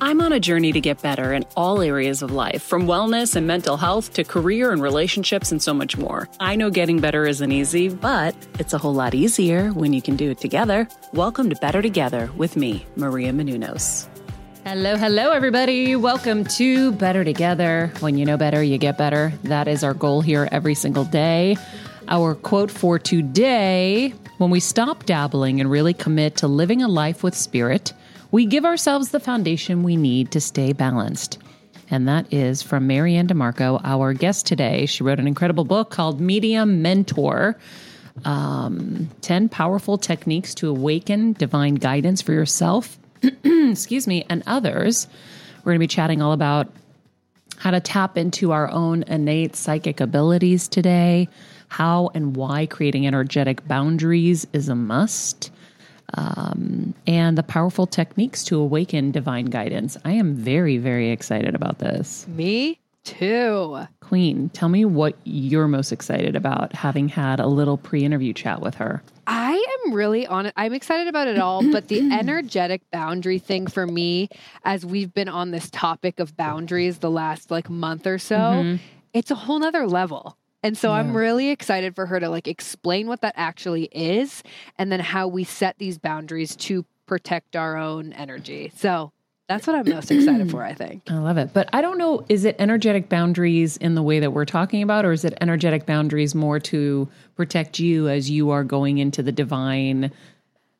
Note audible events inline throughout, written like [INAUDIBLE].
I'm on a journey to get better in all areas of life, from wellness and mental health to career and relationships and so much more. I know getting better isn't easy, but it's a whole lot easier when you can do it together. Welcome to Better Together with me, Maria Menounos. Hello, hello, everybody. Welcome to Better Together. When you know better, you get better. That is our goal here every single day. Our quote for today when we stop dabbling and really commit to living a life with spirit, we give ourselves the foundation we need to stay balanced. And that is from MaryAnn DiMarco, our guest today. She wrote an incredible book called Medium Mentor um, 10 Powerful Techniques to Awaken Divine Guidance for Yourself, [CLEARS THROAT] excuse me, and others. We're going to be chatting all about how to tap into our own innate psychic abilities today, how and why creating energetic boundaries is a must um, and the powerful techniques to awaken divine guidance. I am very, very excited about this. Me too. Queen, tell me what you're most excited about having had a little pre interview chat with her. I am really on it. I'm excited about it all, but the [CLEARS THROAT] energetic boundary thing for me, as we've been on this topic of boundaries the last like month or so, mm-hmm. it's a whole nother level. And so yeah. I'm really excited for her to like explain what that actually is and then how we set these boundaries to protect our own energy. So that's what I'm most excited for, I think. [CLEARS THROAT] I love it. But I don't know, is it energetic boundaries in the way that we're talking about, or is it energetic boundaries more to protect you as you are going into the divine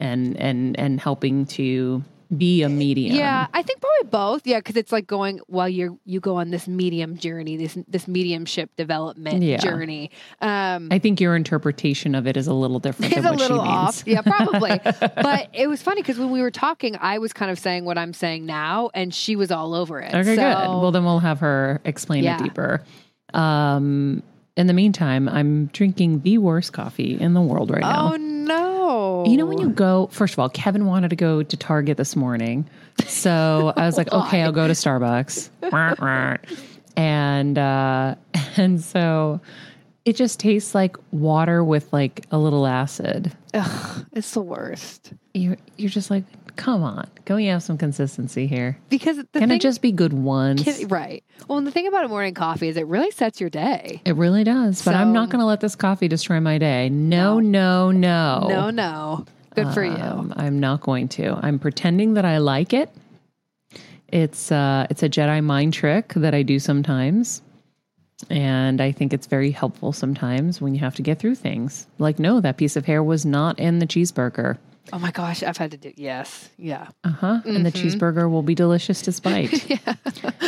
and and and helping to be a medium. Yeah, I think probably both. Yeah, because it's like going while you're you go on this medium journey, this this mediumship development yeah. journey. Um, I think your interpretation of it is a little different. Is a little off. Yeah, probably. [LAUGHS] but it was funny because when we were talking, I was kind of saying what I'm saying now, and she was all over it. Okay, so, good. Well, then we'll have her explain yeah. it deeper. Um, in the meantime, I'm drinking the worst coffee in the world right now. Oh no. You know when you go first of all, Kevin wanted to go to Target this morning. So I was like, [LAUGHS] okay, I'll go to Starbucks. [LAUGHS] and uh [LAUGHS] and so it just tastes like water with like a little acid. Ugh, it's the worst. You're you're just like, come on, can we have some consistency here? Because can thing, can it just be good once? Can, right. Well, the thing about a morning coffee is it really sets your day. It really does. So, but I'm not going to let this coffee destroy my day. No, no, no, no, no. Good for um, you. I'm not going to. I'm pretending that I like it. It's uh, it's a Jedi mind trick that I do sometimes. And I think it's very helpful sometimes when you have to get through things. Like, no, that piece of hair was not in the cheeseburger. Oh my gosh, I've had to do yes, yeah. Uh huh. Mm-hmm. And the mm-hmm. cheeseburger will be delicious despite. [LAUGHS] yeah.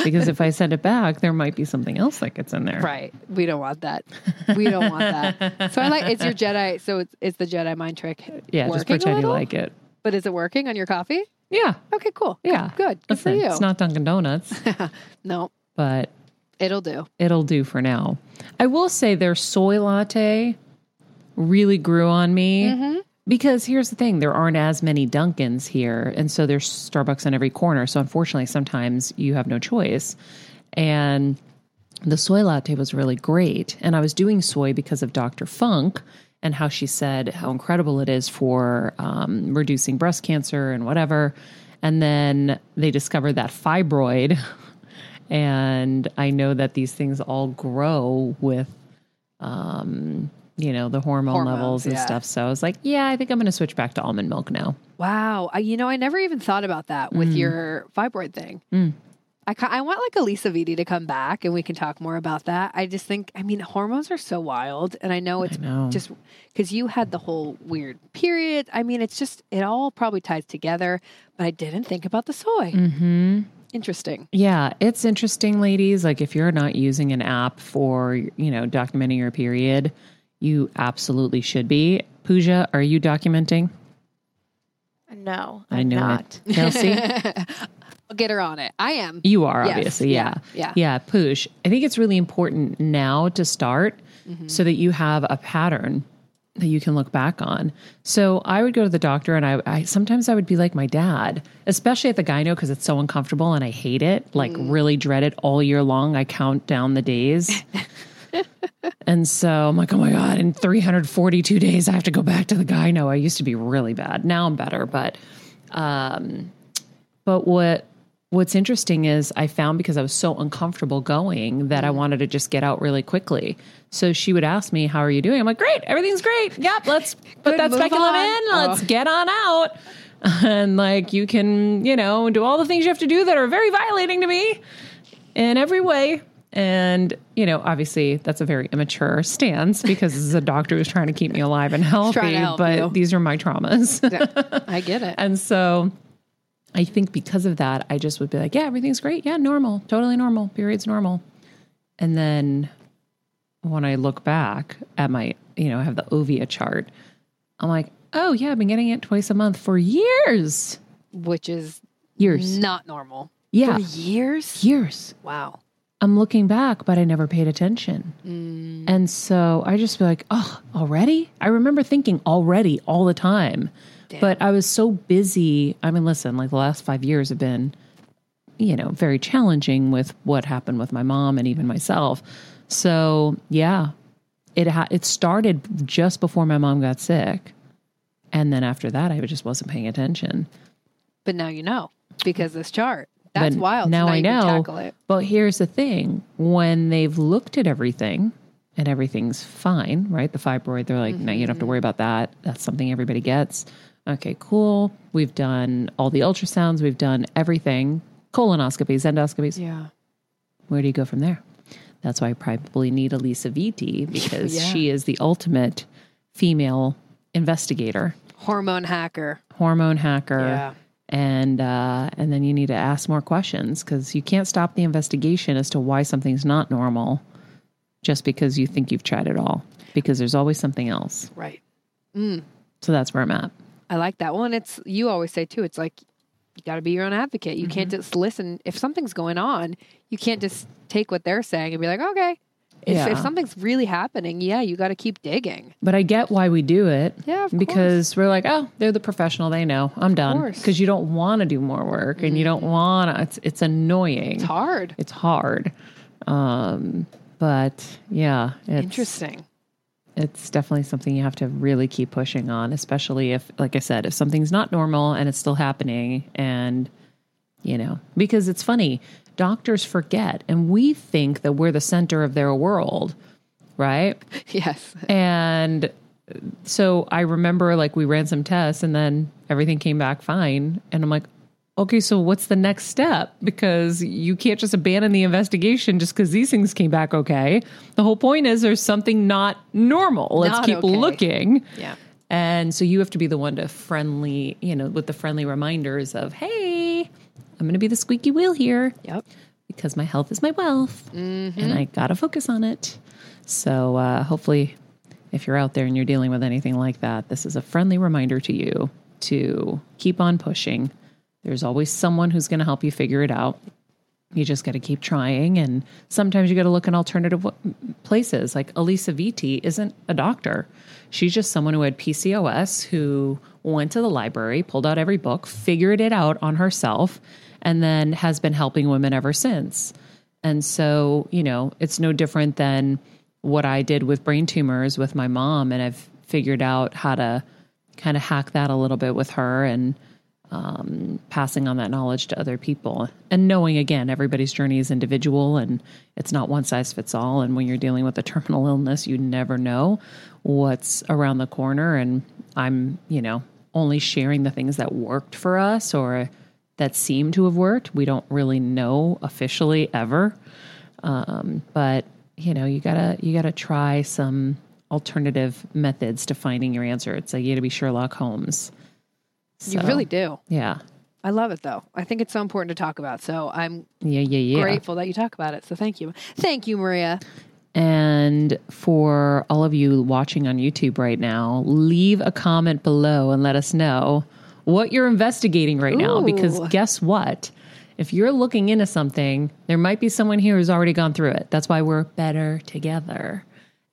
because if I send it back, there might be something else that gets in there. Right. We don't want that. We don't want that. [LAUGHS] So I like it's your Jedi. So it's it's the Jedi mind trick. Yeah, just pretend you like it. But is it working on your coffee? Yeah. Okay. Cool. Yeah. Good. Good Listen, for you. It's not Dunkin' Donuts. [LAUGHS] no. But It'll do. It'll do for now. I will say their soy latte really grew on me. Mm-hmm. Because here's the thing, there aren't as many Dunkins here. And so there's Starbucks on every corner. So unfortunately, sometimes you have no choice. And the soy latte was really great. And I was doing soy because of Dr. Funk and how she said how incredible it is for um, reducing breast cancer and whatever. And then they discovered that fibroid. [LAUGHS] And I know that these things all grow with, um, you know, the hormone Hormones, levels and yeah. stuff. So I was like, yeah, I think I'm going to switch back to almond milk now. Wow. I, you know, I never even thought about that with Mm. your fibroid thing. I, ca- I want like Alisa Vitti to come back and we can talk more about that. I just think, I mean, hormones are so wild. And I know it's know. just because you had the whole weird period. I mean, it's just, it all probably ties together, but I didn't think about the soy. Mm-hmm. Interesting. Yeah, it's interesting, ladies. Like if you're not using an app for, you know, documenting your period, you absolutely should be. Pooja, are you documenting? No, I I'm not. it. Kelsey, [LAUGHS] I'll get her on it. I am. you are Yes, obviously. Yeah. yeah, yeah. Yeah, Poosh. I think it's really important now to start Mm-hmm. so that you have a pattern that you can look back on. So I would go to the doctor and I, I sometimes I would be like my dad, especially at the gyno because it's so uncomfortable and I hate it, like Mm. really dread it all year long. I count down the days. [LAUGHS] and so I'm like, oh my God, in 342 days, I have to go back to the guy. No, I used to be really bad. Now I'm better. But, um, but what, what's interesting is I found because I was so uncomfortable going that I wanted to just get out really quickly. So she would ask me, How are you doing? I'm like, Great, everything's great. Yep, let's [LAUGHS] put that speculum on. in. Let's Oh. get on out. [LAUGHS] And like, you can, you know, do all the things you have to do that are very violating to me in every way. And, you know, obviously that's a very immature stance because this is a doctor who's trying to keep me alive and healthy, help but you. these are my traumas. I get it. [LAUGHS] And so I think because of that, I just would be like, yeah, everything's great. Yeah, normal, totally normal. Period's normal. And then when I look back at my, you know, I have the Ovia chart, I'm like, oh, yeah, I've been getting it twice a month for years. Which is Years. not normal. Yeah. For years? Years. Wow. I'm looking back, but I never paid attention. Mm. And so I just be like, oh, already? I remember thinking already all the time. But I was so busy. I mean, listen, like the last five years have been, you know, very challenging with what happened with my mom and even myself. So yeah, it ha- it started just before my mom got sick, and then after that, I just wasn't paying attention. But now you know because this chart. That's But wild. So Now, I know. But here's the thing: when they've looked at everything and everything's fine, right? The fibroid, they're like, no, you don't have to mm-hmm. worry about that. That's something everybody gets. Okay, cool. We've done all the ultrasounds. We've done everything. Colonoscopies, endoscopies. Yeah. Where do you go from there? That's why I probably need Alisa Vitti [LAUGHS] because Yeah. she is the ultimate female investigator, Hormone hacker. hormone hacker. Yeah. And uh, and then you need to ask more questions because you can't stop the investigation as to why something's not normal just because you think you've tried it all. Because there's always something else. Right. mm. So that's where I'm at. I like that one. It's you always say too. It's like you got to be your own advocate. You Mm-hmm. can't just listen. If something's going on, you can't just take what they're saying and be like, okay. If, Yeah. if something's really happening, yeah, you got to keep digging. But I get why we do it. Yeah, of because we're like, oh, they're the professional. They know. I'm done. course. Mm-hmm. Because you don't want to do more work, and you don't want to. It's it's annoying. It's hard. It's hard. Um, but yeah, it's, Interesting. It's definitely something you have to really keep pushing on, especially if, like I said, if something's not normal and it's still happening, and you know, because it's funny, doctors forget, and we think that we're the center of their world, right? [LAUGHS] Yes. And so I remember like we ran some tests and then everything came back fine. And I'm like, okay, so what's the next step? Because you can't just abandon the investigation just because these things came back okay. The whole point is there's something not normal. Let's Not keep okay. looking. Yeah. And so you have to be the one to friendly, you know, with the friendly reminders of, hey, I'm going to be the squeaky wheel here Yep. because my health is my wealth and I got to focus on it. So uh, hopefully, if you're out there and you're dealing with anything like that, this is a friendly reminder to you to keep on pushing. There's always someone who's going to help you figure it out. You just got to keep trying. And sometimes you got to look in alternative w- places. Like Alisa Vitti isn't a doctor. She's just someone who had PCOS, who went to the library, pulled out every book, figured it out on herself, and then has been helping women ever since. And so, you know, it's no different than what I did with brain tumors with my mom. And I've figured out how to kind of hack that a little bit with her. And um, passing on that knowledge to other people and knowing again everybody's journey is individual and it's not one size fits all and when you're dealing with a terminal [LAUGHS] illness you never know what's around the corner and i'm you know only sharing the things that worked for us or that seem to have worked we don't really know officially ever um, but you know you gotta you gotta try some alternative methods to finding your answer it's like you gotta be sherlock holmes You really do. yeah I love it though. I think it's so important to talk about. So I'm yeah yeah yeah grateful that you talk about it. So thank you. Thank you, Maria. And for all of you watching on YouTube right now, leave a comment below and let us know what you're investigating right now. Because guess what? If you're looking into something, there might be someone here who's already gone through it. That's why we're better together.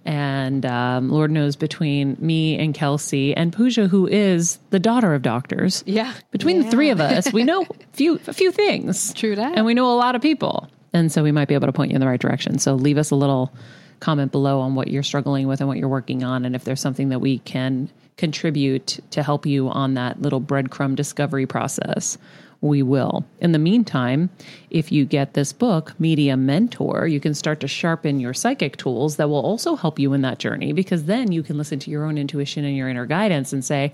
And um, Lord knows between me and Kelsey and Pooja, who is the daughter of doctors, Yeah. between the three of us, we know [LAUGHS] few a few things. True that. And we know a lot of people. And so we might be able to point you in the right direction. So leave us a little comment below on what you're struggling with and what you're working on and if there's something that we can contribute to help you on that little breadcrumb discovery process. We will. In the meantime, if you get this book, Medium Mentor, you can start to sharpen your psychic tools that will also help you in that journey because then you can listen to your own intuition and your inner guidance and say,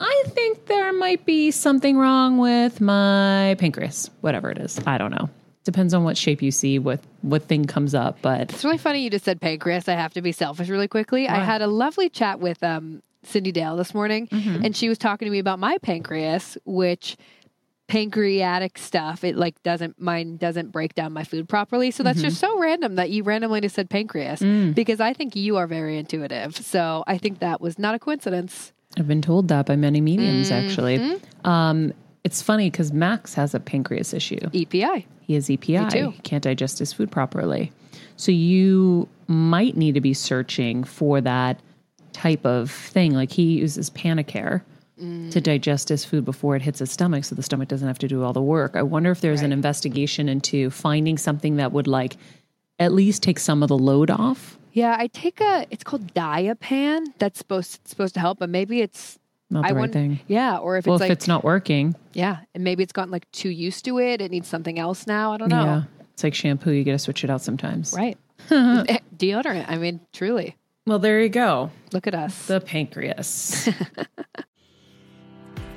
I think there might be something wrong with my pancreas, whatever it is. I don't know. Depends on what shape you see, what what thing comes up. But It's really funny you just said pancreas. I have to be selfish really quickly. I had a lovely chat with um, Cyndi Dale this morning, Mm-hmm. and she was talking to me about my pancreas, which pancreatic stuff it like doesn't mine doesn't break down my food properly so that's just Mm-hmm. so random that you randomly just said pancreas Mm. because i think you are very intuitive so i think that was not a coincidence I've been told that by many mediums, actually. Um, it's funny because Max has a pancreas issue. epi He has EPI. too. He can't digest his food properly. So you might need to be searching for that type of thing. Like he uses PanaKare mm. to digest his food before it hits his stomach so the stomach doesn't have to do all the work. I wonder if there's an investigation into finding something that would like at least take some of the load off. yeah i take a it's called diapan that's supposed it's supposed to help but maybe it's Not the I right thing. yeah or if Well, it's if like it's not working, yeah and maybe it's gotten like too used to it it needs something else now i don't know yeah, it's like shampoo. You got to switch it out sometimes. Right. [LAUGHS] [LAUGHS] Deodorant. I mean, truly. Well, there you go. Look at us. The pancreas. [LAUGHS]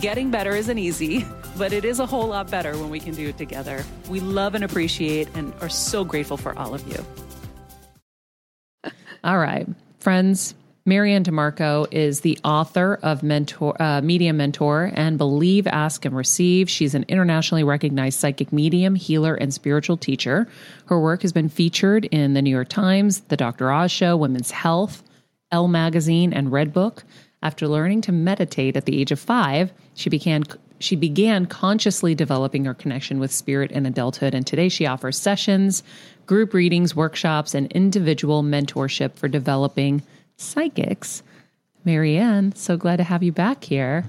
Getting better isn't easy, but it is a whole lot better when we can do it together. We love and appreciate and are so grateful for all of you. All right, friends. MaryAnn DiMarco is the author of Mentor, uh, Medium Mentor and Believe, Ask, and Receive. She's an internationally recognized psychic medium, healer, and spiritual teacher. Her work has been featured in the New York Times, The Dr. Oz Show, Women's Health, Elle Magazine, and Redbook. After learning to meditate at the age of five, she began she began consciously developing her connection with spirit in adulthood, and today she offers sessions, group readings, workshops, and individual mentorship for developing psychics. MaryAnn, so glad to have you back here.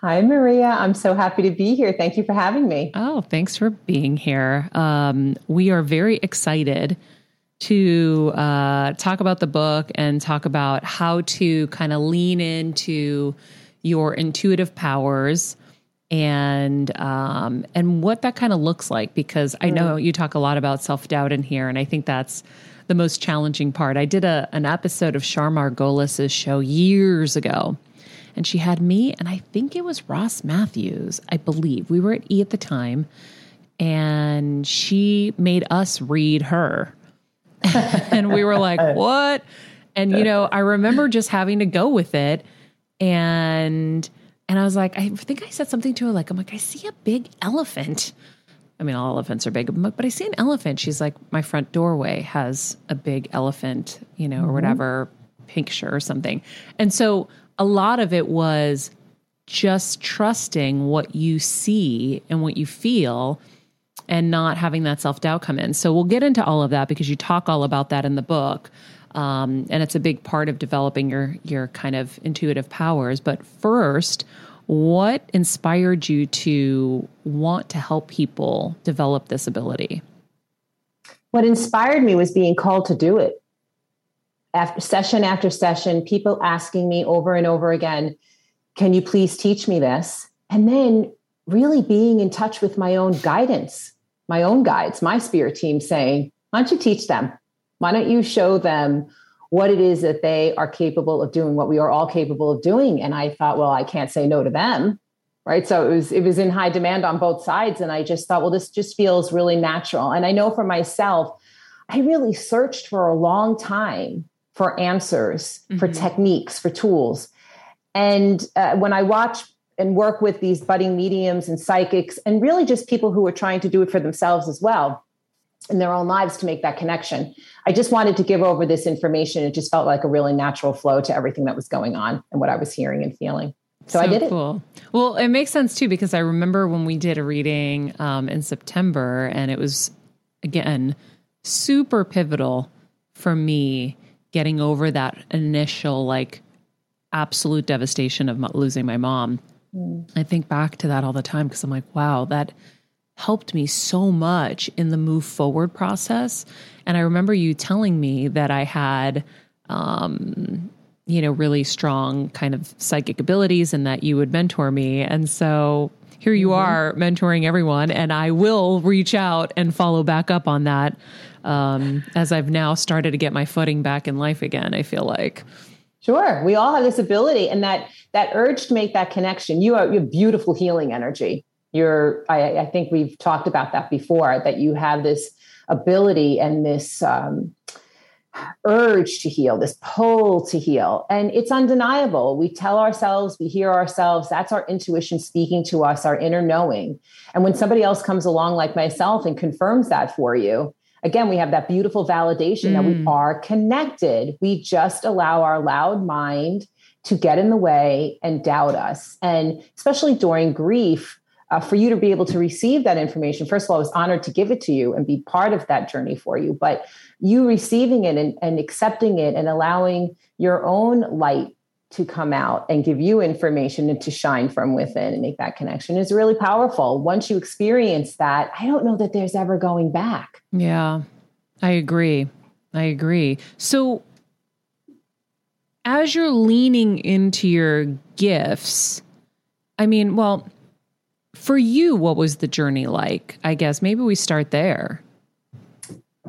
Hi, Maria. I'm so happy to be here. Thank you for having me. Oh, thanks for being here. Um, we are very excited to uh, talk about the book and talk about how to kind of lean into your intuitive powers and um, and what that kind of looks like. Because I know you talk a lot about self doubt in here, and I think that's the most challenging part. I did a an episode of Char Margolis's show years ago and she had me and I think it was Ross Mathews, I believe. We were at E at the time and she made us read her. [LAUGHS] and we were like, [LAUGHS] what? And, you know, I remember just having to go with it. And, and I was like, I think I said something to her, like, I'm like, I see a big elephant. I mean, all elephants are big, but I see an elephant. She's like, my front doorway has a big elephant, you know, mm-hmm. or whatever, picture or something. And so a lot of it was just trusting what you see and what you feel and not having that self doubt come in. So we'll get into all of that because you talk all about that in the book. Um, and it's a big part of developing your your kind of intuitive powers. But first, what inspired you to want to help people develop this ability? What inspired me was being called to do it. After session after session, people asking me over and over again, "Can you please teach me this?" And then really being in touch with my own guidance my own guides, my spirit team saying, why don't you teach them? Why don't you show them what it is that they are capable of doing, what we are all capable of doing? And I thought, well, I can't say no to them. Right. So it was it was in high demand on both sides. And I just thought, well, this just feels really natural. And I know for myself, I really searched for a long time for answers, mm-hmm. for techniques, for tools. And uh, when I watch and work with these budding mediums and psychics and really just people who are trying to do it for themselves as well in their own lives to make that connection. I just wanted to give over this information. It just felt like a really natural flow to everything that was going on and what I was hearing and feeling. So, so I did cool. it. Well, it makes sense too because I remember when we did a reading um, in September, and it was again super pivotal for me getting over that initial like absolute devastation of losing my mom I think back to that all the time because I'm like, wow, that helped me so much in the move forward process. And I remember you telling me that I had, um, you know, really strong kind of psychic abilities and that you would mentor me. And so here you mm-hmm. are mentoring everyone, and I will reach out and follow back up on that um, as I've now started to get my footing back in life again. I feel like. Sure. We all have this ability and that that urge to make that connection. You are you have beautiful healing energy. You're I, I think we've talked about that before, that you have this ability and this um, urge to heal, this pull to heal. And it's undeniable. We tell ourselves, we hear ourselves, that's our intuition speaking to us, our inner knowing. And when somebody else comes along, like myself, and confirms that for you, again, we have that beautiful validation mm. that we mm. are connected. We just allow our loud mind to get in the way and doubt us. And especially during grief, uh, for you to be able to receive that information, first of all, I was honored to give it to you and be part of that journey for you. But you receiving it and, and accepting it and allowing your own light to come out and give you information and to shine from within and make that connection is really powerful. Once you experience that, I don't know that there's ever going back. Yeah, I agree. I agree. So, as you're leaning into your gifts, I mean, well, for you, what was the journey like? I guess maybe we start there.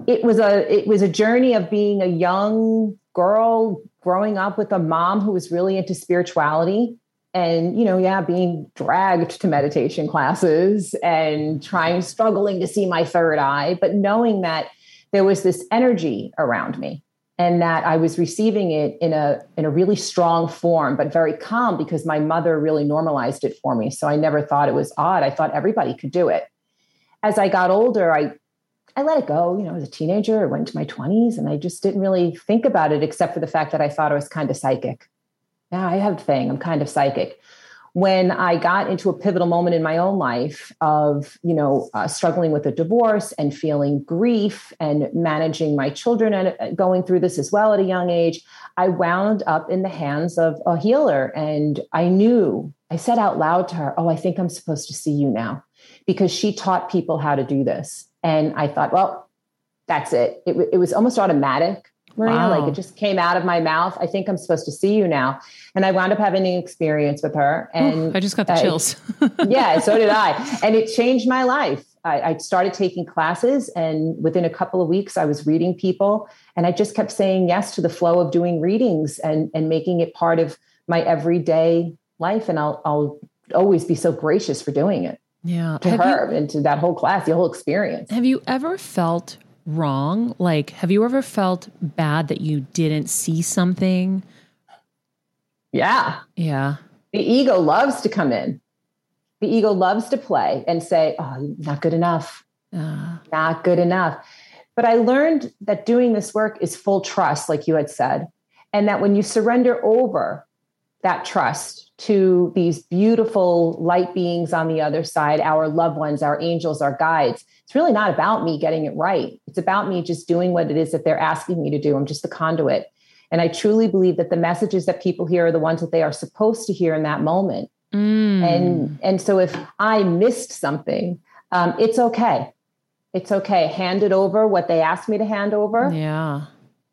It was a it was a journey of being a young girl growing up with a mom who was really into spirituality and you know yeah being dragged to meditation classes and trying struggling to see my third eye but knowing that there was this energy around me and that I was receiving it in a in a really strong form but very calm because my mother really normalized it for me so I never thought it was odd I thought everybody could do it as I got older I I let it go. You know, as a teenager, I went to my 20s and I just didn't really think about it except for the fact that I thought I was kind of psychic. Yeah, I have a thing. I'm kind of psychic. When I got into a pivotal moment in my own life of, you know, uh, struggling with a divorce and feeling grief and managing my children and uh, going through this as well at a young age, I wound up in the hands of a healer. And I knew, I said out loud to her, Oh, I think I'm supposed to see you now because she taught people how to do this. And I thought, well, that's it. It, it was almost automatic, Maria. Wow. Like it just came out of my mouth. I think I'm supposed to see you now. And I wound up having an experience with her. And Ooh, I just got the chills. [LAUGHS] yeah, so did I. [LAUGHS] And it changed my life. I, I started taking classes, and within a couple of weeks, I was reading people. And I just kept saying yes to the flow of doing readings and, and making it part of my everyday life. And I'll, I'll always be so gracious for doing it yeah to have her you, and to that whole class the whole experience have you ever felt wrong? Like, have you ever felt bad that you didn't see something? Yeah. Yeah. The ego loves to come in. The ego loves to play and say, oh, not good enough. Uh. Not good enough. But I learned that doing this work is full trust, like you had said, and that when you surrender over that trust to these beautiful light beings on the other side, our loved ones, our angels, our guides, it's really not about me getting it right. It's about me just doing what it is that they're asking me to do. I'm just the conduit. And I truly believe that the messages that people hear are the ones that they are supposed to hear in that moment. Mm. And and so if I missed something, um, it's okay. It's okay. Hand it over what they asked me to hand over. Yeah.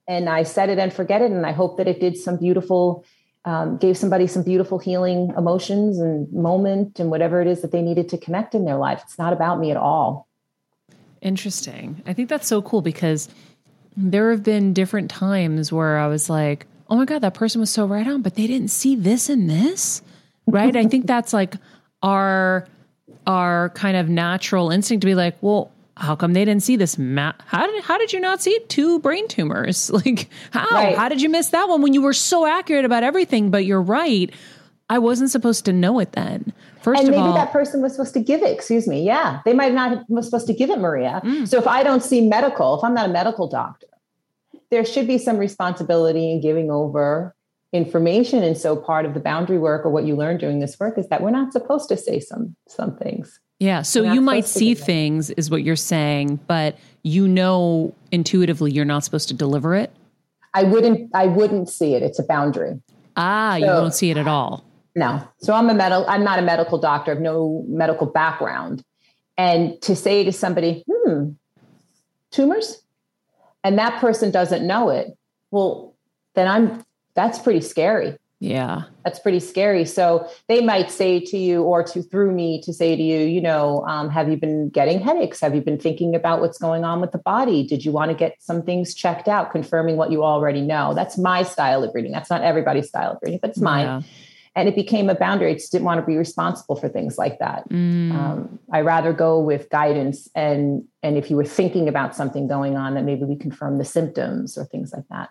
And I said it and forget it. And I hope that it did some beautiful, um, gave somebody some beautiful healing emotions and moment and whatever it is that they needed to connect in their life. It's not about me at all. Interesting. I think that's so cool because there have been different times where I was like, oh my God, that person was so right on, but they didn't see this and this. Right. I think [LAUGHS] that's like our our kind of natural instinct to be like, well, how come they didn't see this? Ma- how did how did you not see two brain tumors? [LAUGHS] Like how right. how did you miss that one when you were so accurate about everything? But you're right. I wasn't supposed to know it then. First and of maybe all, that person was supposed to give it. Excuse me. Yeah, they might not have was supposed to give it, Maria. Mm. So if I don't see medical, if I'm not a medical doctor, there should be some responsibility in giving over information. And so part of the boundary work or what you learn doing this work is that we're not supposed to say some some things. Yeah. So you might see things, is what you're saying, but you know intuitively you're not supposed to deliver it. I wouldn't. I wouldn't see it. It's a boundary. Ah, so, you don't see it at all. No. So I'm a medical. I'm not a medical doctor. I have no medical background, and to say to somebody, "Hmm, tumors," and that person doesn't know it, well, then I'm. That's pretty scary. Yeah. That's pretty scary. So they might say to you or to through me to say to you, you know, um, have you been getting headaches? Have you been thinking about what's going on with the body? Did you want to get some things checked out, confirming what you already know? That's my style of reading. That's not everybody's style of reading, but it's mine. Yeah. And it became a boundary. I just didn't want to be responsible for things like that. Mm. Um, I rather go with guidance and and if you were thinking about something going on, that maybe we confirm the symptoms or things like that.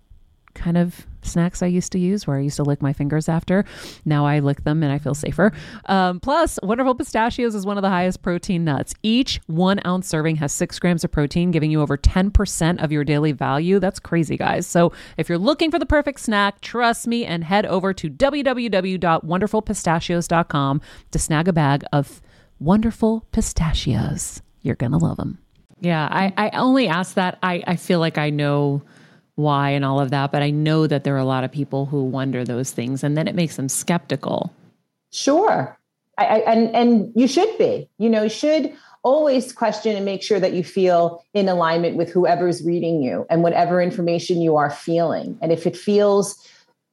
kind of snacks I used to use where I used to lick my fingers after. Now I lick them and I feel safer. Um, plus, Wonderful Pistachios is one of the highest protein nuts. Each one ounce serving has six grams of protein, giving you over 10% of your daily value. That's crazy, guys. So if you're looking for the perfect snack, trust me and head over to www.wonderfulpistachios.com to snag a bag of wonderful pistachios. You're going to love them. Yeah, I, I only ask that. I, I feel like I know why and all of that. But I know that there are a lot of people who wonder those things, and then it makes them skeptical. Sure, I, I, and and you should be. You know, you should always question and make sure that you feel in alignment with whoever's reading you and whatever information you are feeling. And if it feels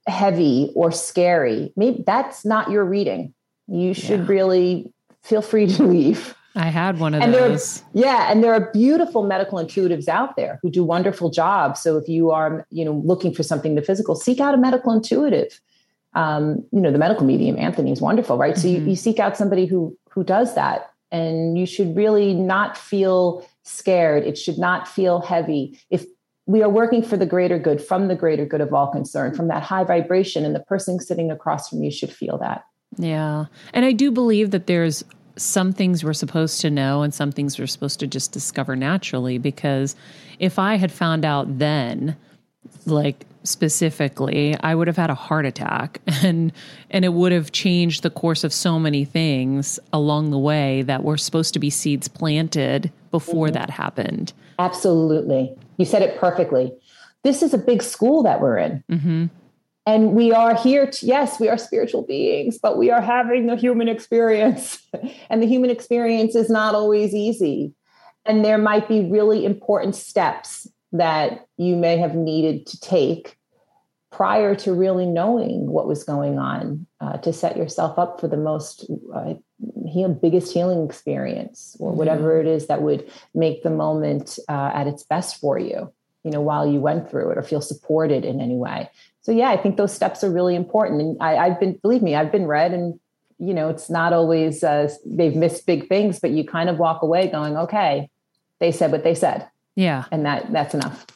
heavy or scary, maybe that's not your reading. You should Yeah. really feel free to [LAUGHS] leave. I had one of And there are- those. Yeah, and there are beautiful medical intuitives out there who do wonderful jobs. So if you are, you know, looking for something to physical, seek out a medical intuitive. Um, you know, the medical medium, Anthony, is wonderful, right? So you, Mhm. you seek out somebody who who does that, and you should really not feel scared. It should not feel heavy. If we are working for the greater good, from the greater good of all concern, from that high vibration, and the person sitting across from you should feel that. Yeah. And I do believe that there's some things we're supposed to know and some things we're supposed to just discover naturally because if I had found out then like specifically I would have had a heart attack [LAUGHS] and and it would have changed the course of so many things along the way that were supposed to be seeds planted before that happened. Absolutely. You said it perfectly. This is a big school that we're in. Mhm. And we are here to, yes, we are spiritual beings, but we are having the human experience. [LAUGHS] and the human experience is not always easy. And there might be really important steps that you may have needed to take prior to really knowing what was going on uh, to set yourself up for the most uh, heal, biggest healing experience or whatever it is that would make the moment uh, at its best for you you know while you went through it or feel supported in any way so yeah i think those steps are really important and I, i've been believe me i've been read and you know it's not always uh, they've missed big things but you kind of walk away going okay they said what they said Yeah, and that that's enough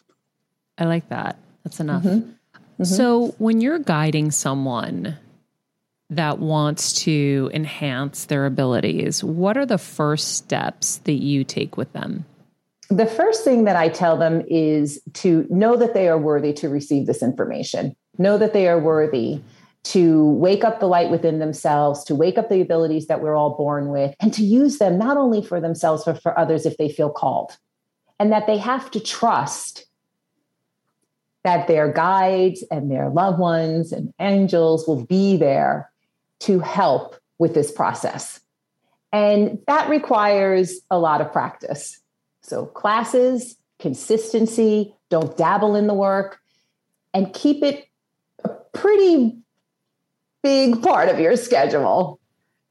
I like that. That's enough. Mhm. Mhm. So, when you're guiding someone that wants to enhance their abilities, what are the first steps that you take with them? the first thing that I tell them is to know that they are worthy to receive this information, know that they are worthy to wake up the light within themselves, to wake up the abilities that we're all born with, and to use them not only for themselves, but for others if they feel called. And that they have to trust that their guides and their loved ones and angels will be there to help with this process. And that requires a lot of practice. So, classes, consistency, don't dabble in the work, and keep it pretty big part of your schedule.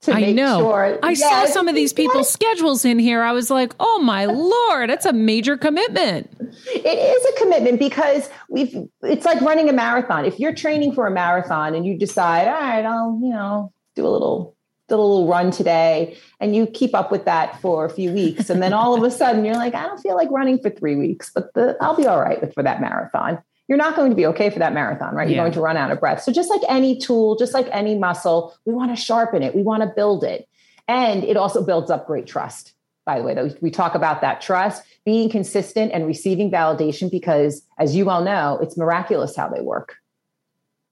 To I make know. Sure. I saw some of these people's schedules in here. I was like, oh my Lord, that's a major commitment. It is a commitment because we've it's like running a marathon. If you're training for a marathon and you decide, all right, I'll, you know, do a little do a little run today and you keep up with that for a few weeks and then all of a sudden you're like, I don't feel like running for 3 weeks, but the, I'll be all right with for that marathon. You're not going to be okay for that marathon, right? You're Yeah. going to run out of breath. So just like any tool, just like any muscle, we want to sharpen it. We want to build it. And it also builds up great trust. By the way, that we- talk about that trust, being consistent and receiving validation because, as you all know, it's miraculous how they work.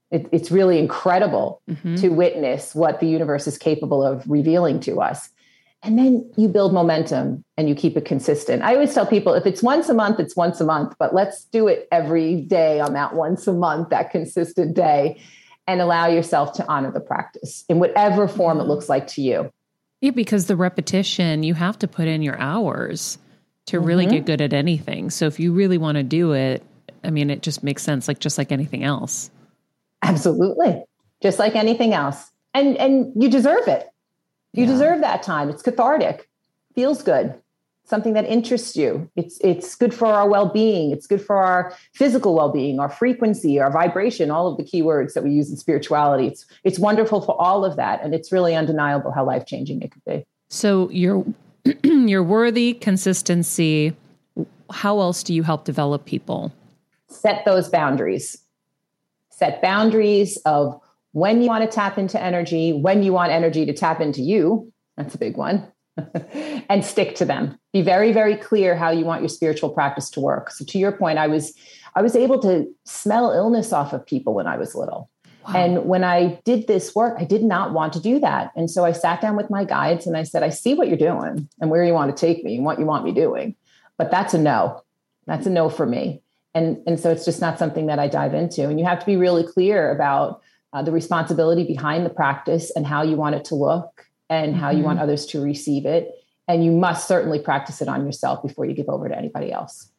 It, it's really incredible Mhm. to witness what the universe is capable of revealing to us. And then you build momentum and you keep it consistent. I always tell people if it's once a month, it's once a month, but let's do it every day on that once a month, that consistent day, and allow yourself to honor the practice in whatever form it looks like to you. Yeah, because the repetition, you have to put in your hours to really Mhm. get good at anything. So if you really want to do it, I mean, it just makes sense, like just like anything else. Absolutely. Just like anything else. And and you deserve it. You Yeah. deserve that time. It's cathartic. Feels good. Something that interests you. It's it's good for our well-being. It's good for our physical well-being, our frequency, our vibration, all of the key words that we use in spirituality. It's it's wonderful for all of that. And it's really undeniable how life-changing it could be. So your [CLEARS THROAT] your worthy consistency. How else do you help develop people? set those boundaries. Set boundaries of when you want to tap into energy, when you want energy to tap into you. That's a big one. [LAUGHS] and stick to them. Be very, very clear how you want your spiritual practice to work. So to your point, I was I was able to smell illness off of people when I was little. And when I did this work, I did not want to do that. And so I sat down with my guides and I said, I see what you're doing and where you want to take me and what you want me doing. But that's a no. That's a no for me. And, and so it's just not something that I dive into. And you have to be really clear about uh, the responsibility behind the practice and how you want it to look and how you Mhm. want others to receive it. And you must certainly practice it on yourself before you give over to anybody else.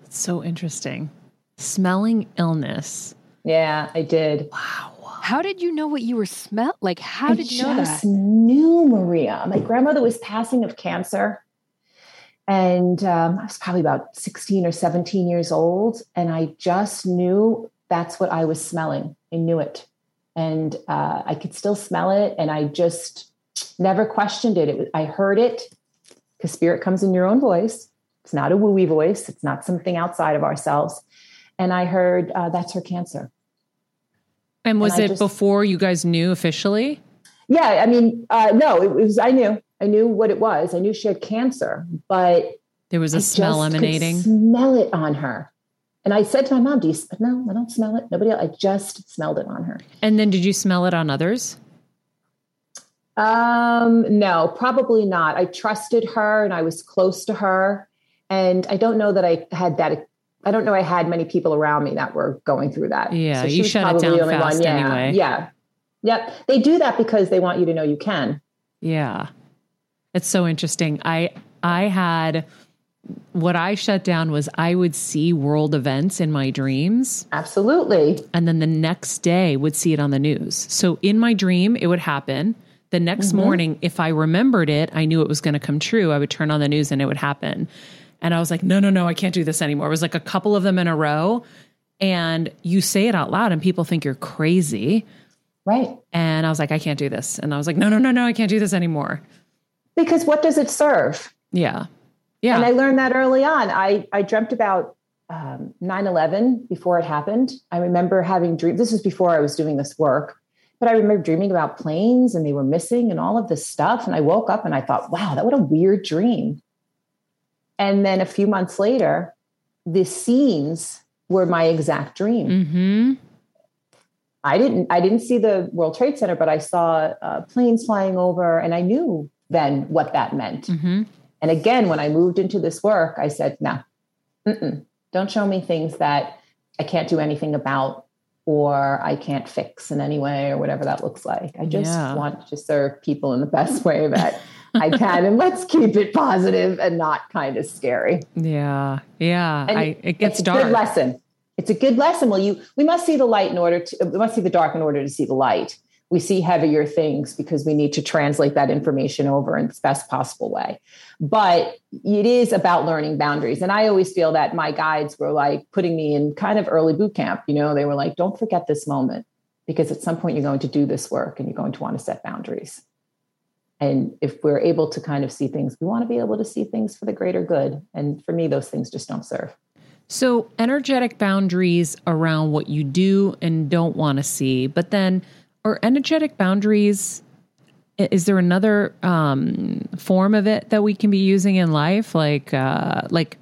That's so interesting. Smelling illness. Yeah, I did. Wow. How did you know what you were smell? Like, how I did you know just that? knew Maria. My grandmother was passing of cancer. And um, I was probably about 16 or 17 years old. And I just knew that's what I was smelling. I knew it. And uh, I could still smell it. And I just never questioned it. it was, I heard it because spirit comes in your own voice. It's not a wooey voice, it's not something outside of ourselves. And I heard uh, that's her cancer. And was And it just- before you guys knew officially? Yeah, I mean, uh, no, it was. I knew, I knew what it was. I knew she had cancer, but There was a I smell emanating. smell it on her. And I said to my mom, "Do you smell? No, I don't smell it. Nobody else. I just smelled it on her." And then did you smell it on others? Um, no, probably not. I trusted her, and I was close to her, and I don't know that I had that. I don't know. I had many people around me that were going through that. Yeah, she you shut it probably down the only fast Yeah, anyway. Yeah, yep. They do that because they want you to know you can. Yeah. It's so interesting. I I had what I shut down was I would see world events in my dreams Absolutely. and then the next day would see it on the news. So in my dream it would happen. The next Mm-hmm. morning if I remembered it, I knew it was going to come true. I would turn on the news and it would happen. And I was like, "No, no, no, I can't do this anymore." It was like a couple of them in a row and you say it out loud and people think you're crazy. Right. And I was like, "I can't do this." And I was like, "No, no, no, no, I can't do this anymore." Because what does it serve? Yeah. Yeah. And I learned that early on. I, I dreamt about um, 9-11 before it happened. I remember having dreams. This was before I was doing this work. But I remember dreaming about planes and they were missing and all of this stuff. And I woke up and I thought, wow, that what a weird dream. And then a few months later, the scenes were my exact dream. mm-hmm. I didn't I didn't see the World Trade Center, but I saw uh, planes flying over, and I knew then what that meant. Mm-hmm. And again, when I moved into this work, I said, no, mm-mm, don't show me things that I can't do anything about or I can't fix in any way or whatever that looks like. I just Yeah. want to serve people in the best [LAUGHS] way that I can. And let's keep it positive and not kind of scary. Yeah. Yeah. I, it gets it's a dark. good lesson. It's a good lesson. Well, you we must see the light in order to we must see the dark in order to see the light. We see heavier things because we need to translate that information over in the best possible way. But it is about learning boundaries. And I always feel that my guides were like putting me in kind of early boot camp. You know, they were like, don't forget this moment because at some point you're going to do this work and you're going to want to set boundaries. And if we're able to kind of see things, we want to be able to see things for the greater good. And for me, those things just don't serve. So, energetic boundaries around what you do and don't want to see. But then, are energetic boundaries, is there another um, form of it that we can be using in life? Like, uh, like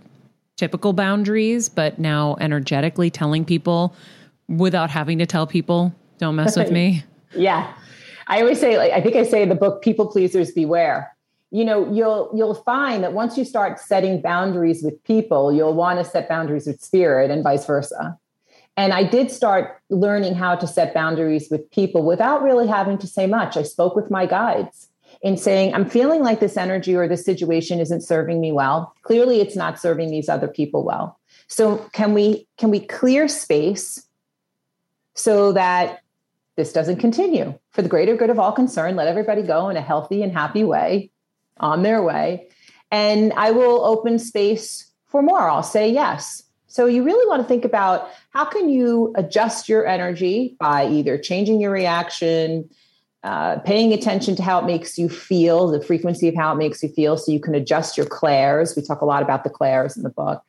typical boundaries, but now energetically telling people without having to tell people, don't mess with me? [LAUGHS] Yeah. I always say, like, I think I say in the book, people pleasers beware. You know, you'll you'll find that once you start setting boundaries with people, you'll want to set boundaries with spirit and vice versa. And I did start learning how to set boundaries with people without really having to say much. I spoke with my guides in saying, I'm feeling like this energy or this situation isn't serving me well. Clearly it's not serving these other people well. So can we can we clear space so that this doesn't continue for the greater good of all concerned. Let everybody go in a healthy and happy way on their way. And I will open space for more. I'll say yes. So you really want to think about how can you adjust your energy by either changing your reaction, uh, paying attention to how it makes you feel, the frequency of how it makes you feel, so you can adjust your clairs. We talk a lot about the clairs in the book.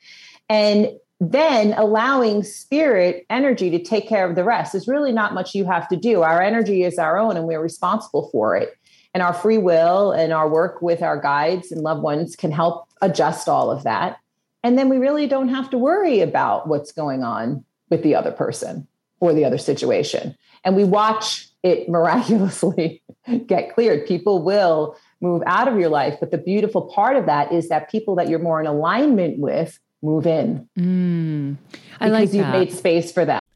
And then allowing spirit energy to take care of the rest. There's really not much you have to do. Our energy is our own and we're responsible for it. And our free will and our work with our guides and loved ones can help adjust all of that. And then we really don't have to worry about what's going on with the other person or the other situation. And we watch it [LAUGHS] miraculously get cleared. People will move out of your life. But the beautiful part of that is that people that you're more in alignment with move in Mm, I because like you've that. made space for them.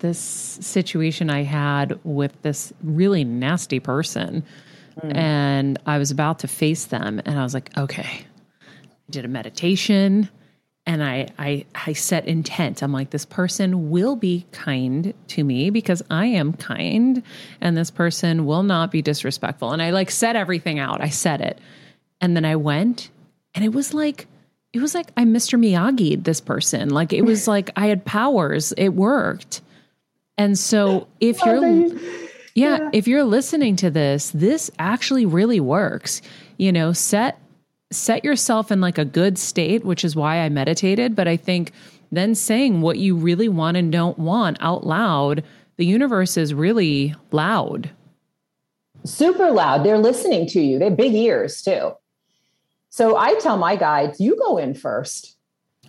this situation I had with this really nasty person Mm. And I was about to face them and I was like, okay. I did a meditation and I, I I set intent. I'm like, this person will be kind to me because I am kind, and this person will not be disrespectful. And I like set everything out. I said it. And then I went and it was like it was like I Mr. Miyagi'd this person. Like it was [LAUGHS] like I had powers. It worked. And so if oh, you're yeah, yeah, if you're listening to this, this actually really works. You know, set set yourself in like a good state, which is why I meditated, but I think then saying what you really want and don't want out loud, the universe is really loud. Super loud. They're listening to you. They have big ears too. So I tell my guides, you go in first.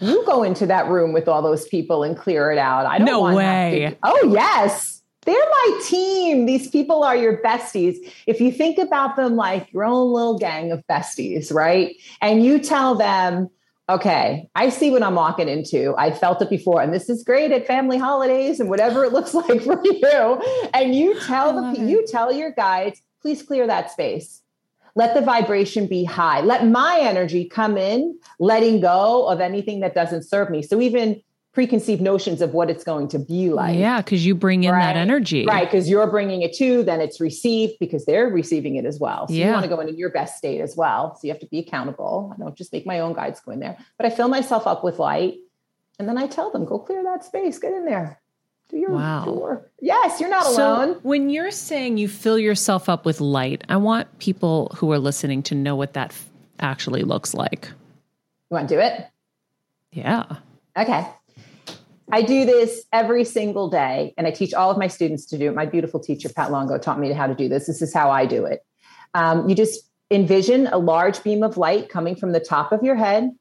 You go into that room with all those people and clear it out. I don't know. no want way. To, oh yes. They're my team. These people are your besties. If you think about them like your own little gang of besties, right? And you tell them, okay, I see what I'm walking into. I felt it before, and this is great at family holidays and whatever it [LAUGHS] looks like for you. And you tell the you tell your guides, please clear that space. Let the vibration be high. Let my energy come in, letting go of anything that doesn't serve me. So even preconceived notions of what it's going to be like. Yeah, because you bring in right? that energy. Right, because you're bringing it too, then it's received because they're receiving it as well. So yeah. you want to go into your best state as well. So you have to be accountable. I don't just make my own guides go in there, but I fill myself up with light and then I tell them, go clear that space, get in there. Do your, wow. Do. Yes, you're not so alone. When you're saying you fill yourself up with light, I want people who are listening to know what that actually looks like. You want to do it? Yeah. Okay. I do this every single day, and I teach all of my students to do it. My beautiful teacher, Pat Longo, taught me how to do this. This is how I do it. Um, you just envision a large beam of light coming from the top of your head,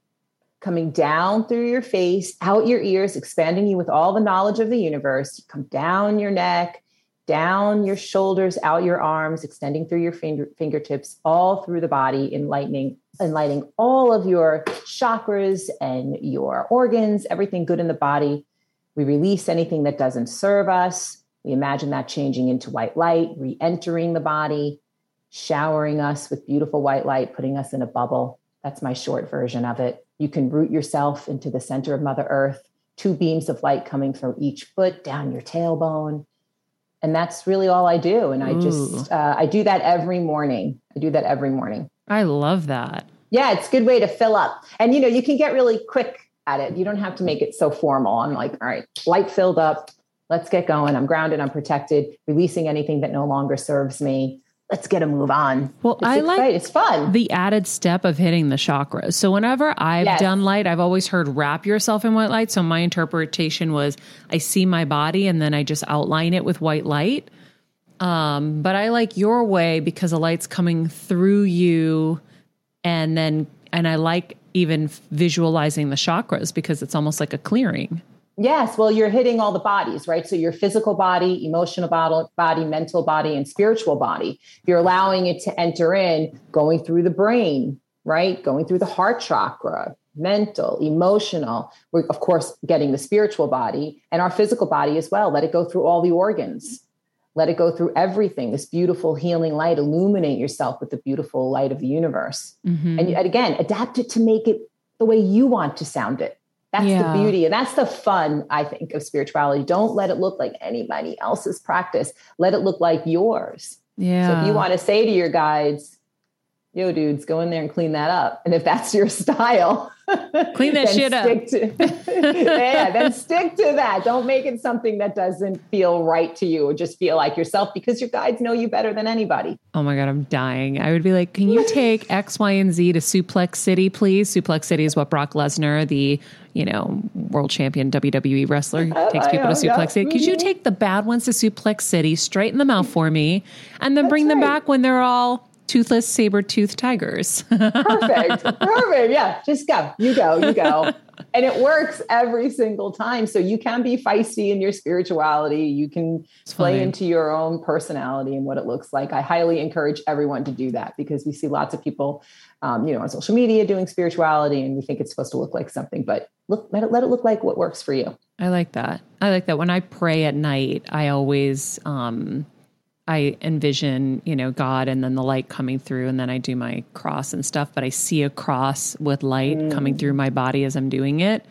coming down through your face, out your ears, expanding you with all the knowledge of the universe. Come down your neck, down your shoulders, out your arms, extending through your finger, fingertips, all through the body, enlightening, enlightening all of your chakras and your organs, everything good in the body we release anything that doesn't serve us. We imagine that changing into white light, re entering the body, showering us with beautiful white light, putting us in a bubble. That's my short version of it. You can root yourself into the center of Mother Earth, two beams of light coming from each foot down your tailbone. And that's really all I do. And I just, uh, I do that every morning. I do that every morning. I love that. Yeah, it's a good way to fill up. And, you know, you can get really quick at it. You don't have to make it so formal. I'm like, all right, light filled up. Let's get going. I'm grounded. I'm protected, releasing anything that no longer serves me. Let's get a move on. Well, it's I exciting. like it's fun. the added step of hitting the chakras. So whenever I've Yes. done light, I've always heard wrap yourself in white light. So my interpretation was I see my body and then I just outline it with white light. Um, but I like your way because the light's coming through you and then and I like even visualizing the chakras because it's almost like a clearing. Yes, well, you're hitting all the bodies, right? So your physical body, emotional body, body, mental body, and spiritual body. You're allowing it to enter in, going through the brain, right? Going through the heart chakra, mental, emotional. We're of course getting the spiritual body and our physical body as well. Let it go through all the organs. Let it go through everything. This beautiful healing light. Illuminate yourself with the beautiful light of the universe. Mm-hmm. And, and again, adapt it to make it the way you want to sound it. That's Yeah. the beauty. And that's the fun, I think, of spirituality. Don't let it look like anybody else's practice. Let it look like yours. Yeah. So if you want to say to your guides, yo, dudes, go in there and clean that up. And if that's your [LAUGHS] style, Clean that shit up. stick To, [LAUGHS] yeah, then stick to that. Don't make it something that doesn't feel right to you or just feel like yourself because your guides know you better than anybody. Oh my God, I'm dying. I would be like, can you take [LAUGHS] X, Y, and Z to Suplex City, please? Suplex City is what Brock Lesnar, the, you know, world champion WWE wrestler, takes people to know. Suplex City. Could you take the bad ones to Suplex City, straighten them out for me, and then bring them back when they're all toothless, saber-toothed tigers? [LAUGHS] Perfect. Perfect. Yeah. Just go. You go. You go. [LAUGHS] And it works every single time. So you can be feisty in your spirituality. You can play funny. into your own personality and what it looks like. I highly encourage everyone to do that because we see lots of people, um, you know, on social media doing spirituality, and we think it's supposed to look like something. But look, let it let it look like what works for you. I like that. I like that. When I pray at night, I always um I envision, you know, God and then the light coming through and then I do my cross and stuff, but I see a cross with light coming through my body as I'm doing it.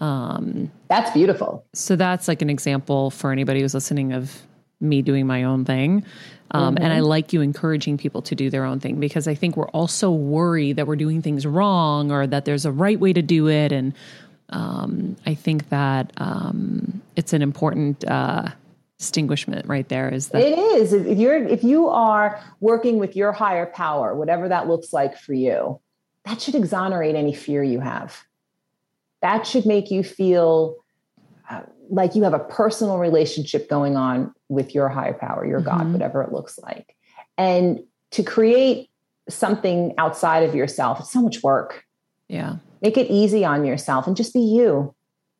Um, That's beautiful. So that's like an example for anybody who's listening of me doing my own thing. Um, And I like you encouraging people to do their own thing because I think we're all so worried that we're doing things wrong or that there's a right way to do it. And um, I think that um, it's an important uh, distinguishment right there is that It is. If you're if you are working with your higher power, whatever that looks like for you, that should exonerate any fear you have. That should make you feel uh, like you have a personal relationship going on with your higher power, your God, Mhm. whatever it looks like. And to create something outside of yourself, it's so much work. yeah. Make it easy on yourself and just be you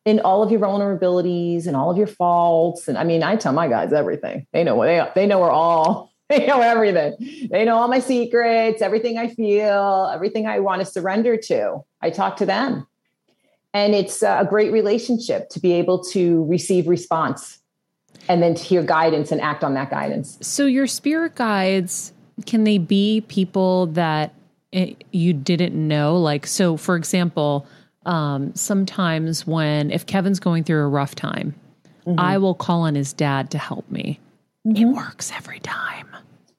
in all of your vulnerabilities and all of your faults. And I mean, I tell my guys everything. They know what they they know we're all [LAUGHS] they know everything. They know all my secrets, everything I feel, everything I want to surrender to. I talk to them. And it's a great relationship to be able to receive response and then to hear guidance and act on that guidance. So your spirit guides, can they be people that eh, you didn't know? Like, so for example, um, sometimes when if Kevin's going through a rough time, I will call on his dad to help me. It works every time.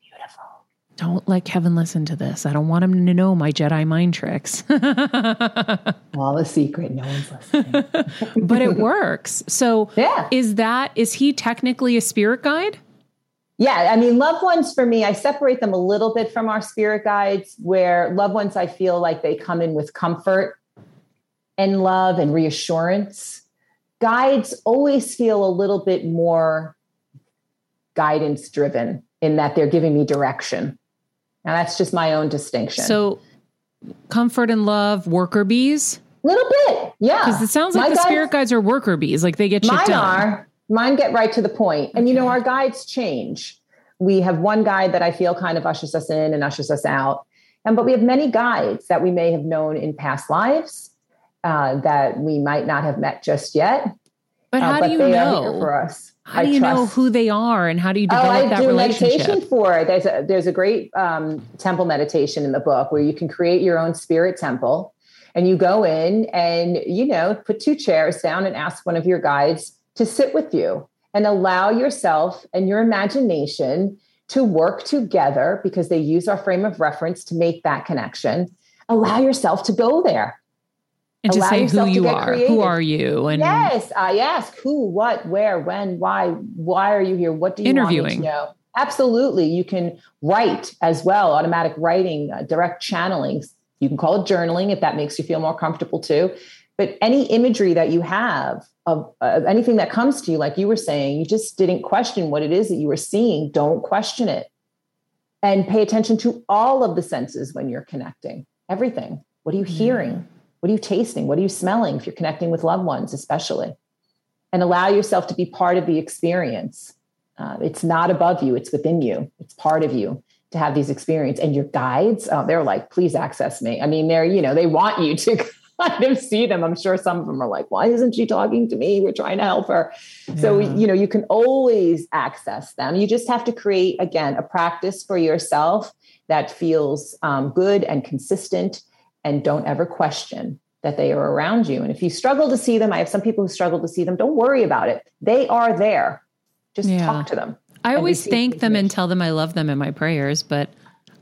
Beautiful. Don't let Kevin listen to this. I don't want him to know my Jedi mind tricks, [LAUGHS] All the secret. No one's listening. [LAUGHS] but it works. So, Yeah. is that is he technically a spirit guide? Yeah, I mean, loved ones for me, I separate them a little bit from our spirit guides, where loved ones, I feel like they come in with comfort and love and reassurance. Guides always feel a little bit more guidance driven in that they're giving me direction. Now, that's just my own distinction. So, comfort and love, worker bees. little bit, yeah. Because it sounds like My the guides- spirit guides are worker bees, like they get shit Mine done. are. Mine get right to the point. And you know, our guides change. We have one guide that I feel kind of ushers us in and ushers us out. And but we have many guides that we may have known in past lives uh, that we might not have met just yet. But uh, how but do you know? for us? How I do you know who they are and how do you Oh, develop I that do relationship? meditation for. There's a there's a great um, temple meditation in the book where you can create your own spirit temple, and you go in and you know put two chairs down and ask one of your guides to sit with you and allow yourself and your imagination to work together because they use our frame of reference to make that connection. Allow yourself to go there. And to say who you are. creative. Who are you? And yes, I ask who, what, where, when, why. Why are you here? What do you want me Interviewing. to know? Absolutely. You can write as well, automatic writing, uh, direct channeling. You can call it journaling if that makes you feel more comfortable too. But any imagery that you have of uh, anything that comes to you, like you were saying, you just didn't question what it is that you were seeing. Don't question it. And pay attention to all of the senses when you're connecting everything. What are you hearing? What are you tasting? What are you smelling if you're connecting with loved ones, especially? And allow yourself to be part of the experience. Uh, it's not above you, it's within you, it's part of you to have these experiences. And your guides, oh, they're like, please access me. I mean, they're, you know, they want you to [LAUGHS] kind of see them. I'm sure some of them are like, why isn't she talking to me? We're trying to help her. Yeah. So, you know, you can always access them. You just have to create, again, a practice for yourself that feels um, good and consistent and don't ever question that they are around you. And if you struggle to see them, I have some people who struggle to see them, don't worry about it. They are there. Just yeah. talk to them. I always thank them and tell them I love them in my prayers, but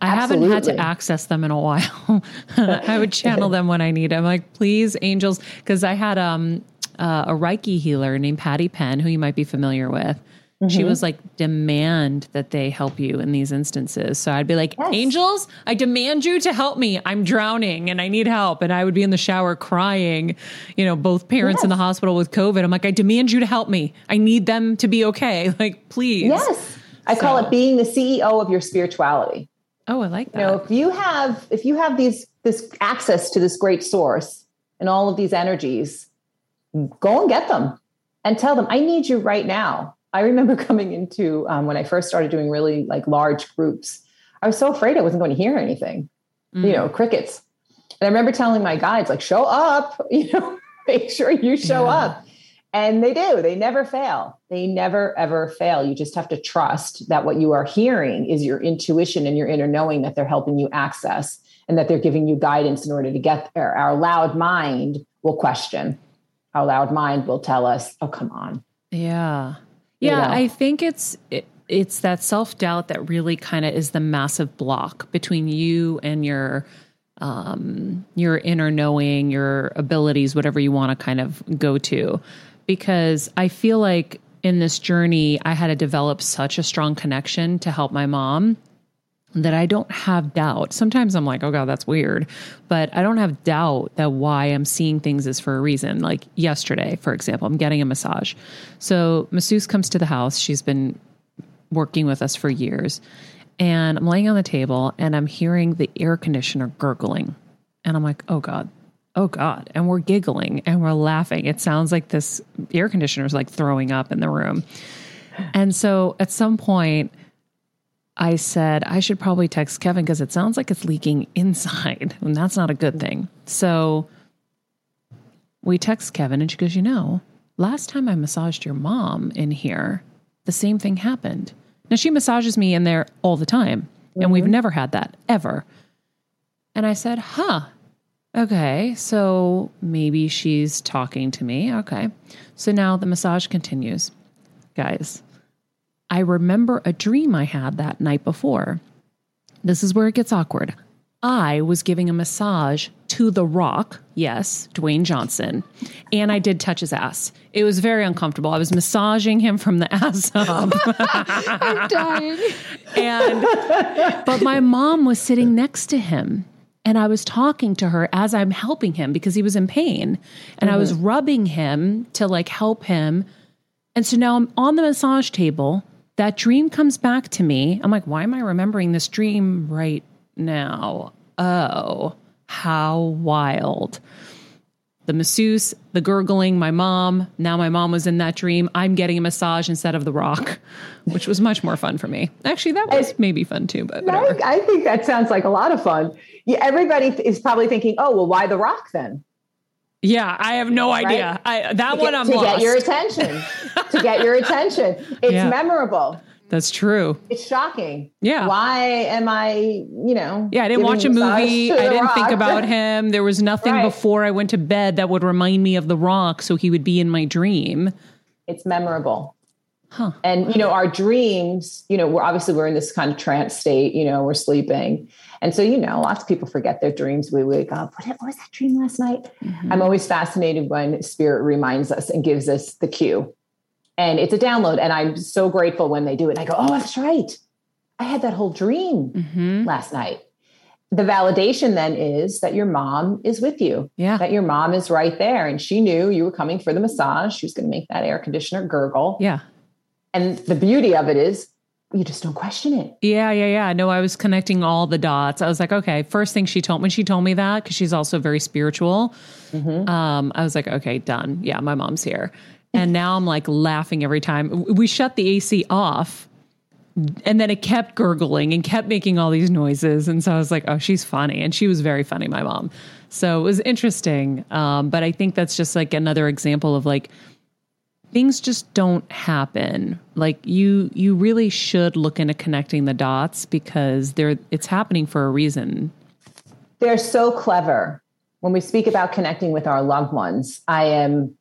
I Absolutely. haven't had to access them in a while. [LAUGHS] I would channel them when I need them. I'm like, please, angels, because I had um, uh, a Reiki healer named Patty Penn, who you might be familiar with. Mm-hmm. She was like, demand that they help you in these instances. So I'd be like, yes. angels, I demand you to help me. I'm drowning and I need help. And I would be in the shower crying, you know, both parents yes. in the hospital with COVID. I'm like, I demand you to help me. I need them to be okay. [LAUGHS] Like, please. Yes. I so. call it being the CEO of your spirituality. Oh, I like that. You know, if you have if you have these this access to this great source and all of these energies, go and get them and tell them, I need you right now. I remember [LAUGHS] coming into um, when I first started doing really like large groups. I was so afraid I wasn't going to hear anything, mm-hmm. you know, crickets. And I remember telling my guides, like, show up, [LAUGHS] you know, make sure you show yeah. up. And they do, they never fail. They never, ever fail. You just have to trust that what you are hearing is your intuition and your inner knowing that they're helping you access and that they're giving you guidance in order to get there. Our loud mind will question. Our loud mind will tell us, oh, come on. Yeah. Yeah. I think it's, it, it's that self doubt that really kind of is the massive block between you and your um, your inner knowing, your abilities, whatever you want to kind of go to because I feel like in this journey, I had to develop such a strong connection to help my mom that I don't have doubt. Sometimes I'm like, oh God, that's weird. But I don't have doubt that why I'm seeing things is for a reason. Like yesterday, for example, I'm getting a massage. So masseuse comes to the house. She's been working with us for years. And I'm laying on the table and I'm hearing the air conditioner gurgling. And I'm like, oh God, oh God. And we're giggling and we're laughing. It sounds like this air conditioner is like throwing up in the room. And so at some point, I said, I should probably text Kevin because it sounds like it's leaking inside, and [LAUGHS] that's not a good thing. So we text Kevin, and she goes, You know, last time I massaged your mom in here, the same thing happened. Now, she massages me in there all the time, mm-hmm. and we've mm-hmm. never had that ever. And I said, Huh, Okay, so maybe she's talking to me. Okay. So now the massage continues. Guys, I remember a dream I had that night before. This is where it gets awkward. I was giving a massage to The Rock, yes, Dwayne Johnson, and I did touch his ass. It was very uncomfortable. I was massaging him from the [LAUGHS] ass up. [LAUGHS] I'm dying. And but my mom was sitting next to him and I was talking to her as I'm helping him because he was in pain. And mm-hmm. I was mm-hmm. rubbing him to like help him. And so now I'm on the massage table. That dream comes back to me. I'm like, why am I remembering this dream right now? Oh, how wild the masseuse, the gurgling, my mom. Now my mom was in that dream. I'm getting a massage instead of the rock, [LAUGHS] which was much more fun for me. Actually, that was maybe fun too, but I, I, think that sounds like a lot of fun. Yeah, everybody is probably thinking, oh, well, why the rock then? Yeah, I have no right? idea. I, that to one get, I'm to lost. get your attention. to get your attention, [LAUGHS] it's yeah. memorable. That's true. It's shocking. Yeah. Why am I, you know? Yeah, I didn't watch a movie. I didn't rock. think about him. There was nothing right. before I went to bed that would remind me of The Rock, so he would be in my dream. It's memorable. Huh. And you know, our dreams, you know, we're obviously we're in this kind of trance state, you know, we're sleeping. And so, you know, lots of people forget their dreams. We wake up, what, what was that dream last night? Mm-hmm. I'm always fascinated when spirit reminds us and gives us the cue And it's a download. And I'm so grateful when they do it. I go, oh, that's right. I had that whole dream Mm-hmm. last night. The validation then is that your mom is with you, Yeah. that your mom is right there. And she knew you were coming for the massage. She was going to make that air conditioner gurgle. Yeah. And the beauty of it is you just don't question it. Yeah, yeah, yeah. No, I was connecting all the dots. I was like, okay, first thing she told when she told me that, because she's also very spiritual. Um, I was like, okay, done. Yeah, my mom's here. And now I'm like laughing every time. We shut the AC off and then it kept gurgling and kept making all these noises. And so I was like, oh, she's funny. And she was very funny, my mom. So it was interesting. Um, but I think that's just like another example of like, things just don't happen like you you really should look into connecting the dots because they're it's happening for a reason They're so clever. When we speak about connecting with our loved ones, I am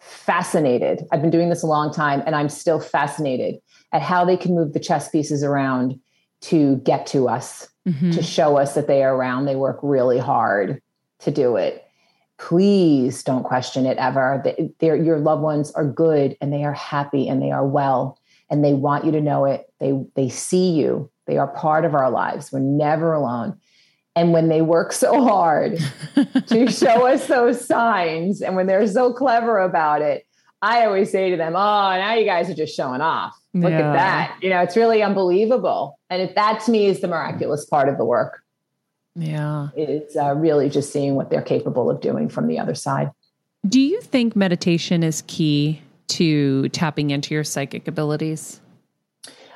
fascinated. I've been doing this a long time and I'm still fascinated at how they can move the chess pieces around to get to us, mm-hmm. to show us that they are around. They work really hard to do it. Please don't question it ever. They- they're- your loved ones are good and they are happy and they are well and they want you to know it. They, they see you. They are part of our lives. We're never alone. And when they work so hard [LAUGHS] to show us those signs, and when they're so clever about it, I always say to them, Oh, now you guys are just showing off. Look Yeah. at that. You know, it's really unbelievable. And if that to me is the miraculous part of the work, yeah it's uh, really just seeing what they're capable of doing from the other side. do you think meditation is key to tapping into your psychic abilities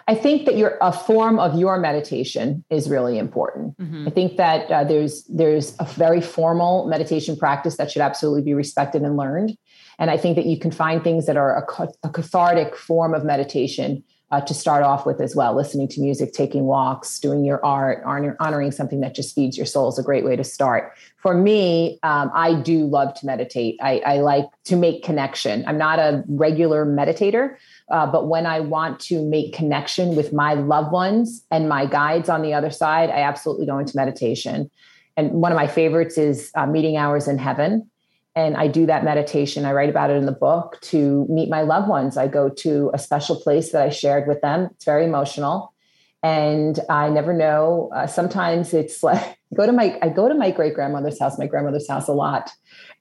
I think that your a form of your meditation is really important. I think that uh, there's there's a very formal meditation practice that should absolutely be respected and learned, and I think that you can find things that are a, a cathartic form of meditation uh, to start off with as well. Listening to music, taking walks, doing your art, honor, honoring something that just feeds your soul is a great way to start. For me, um, I do love to meditate. I, I like to make connection. I'm not a regular meditator. Uh, but when I want to make connection with my loved ones and my guides on the other side, I absolutely go into meditation. And one of my favorites is uh, Meeting Hours in Heaven. And I do that meditation. I write about it in the book to meet my loved ones. I go to a special place that I shared with them. It's very emotional. And I never know. Uh, sometimes it's like [LAUGHS] go to my I go to my great grandmother's house, my grandmother's house a lot,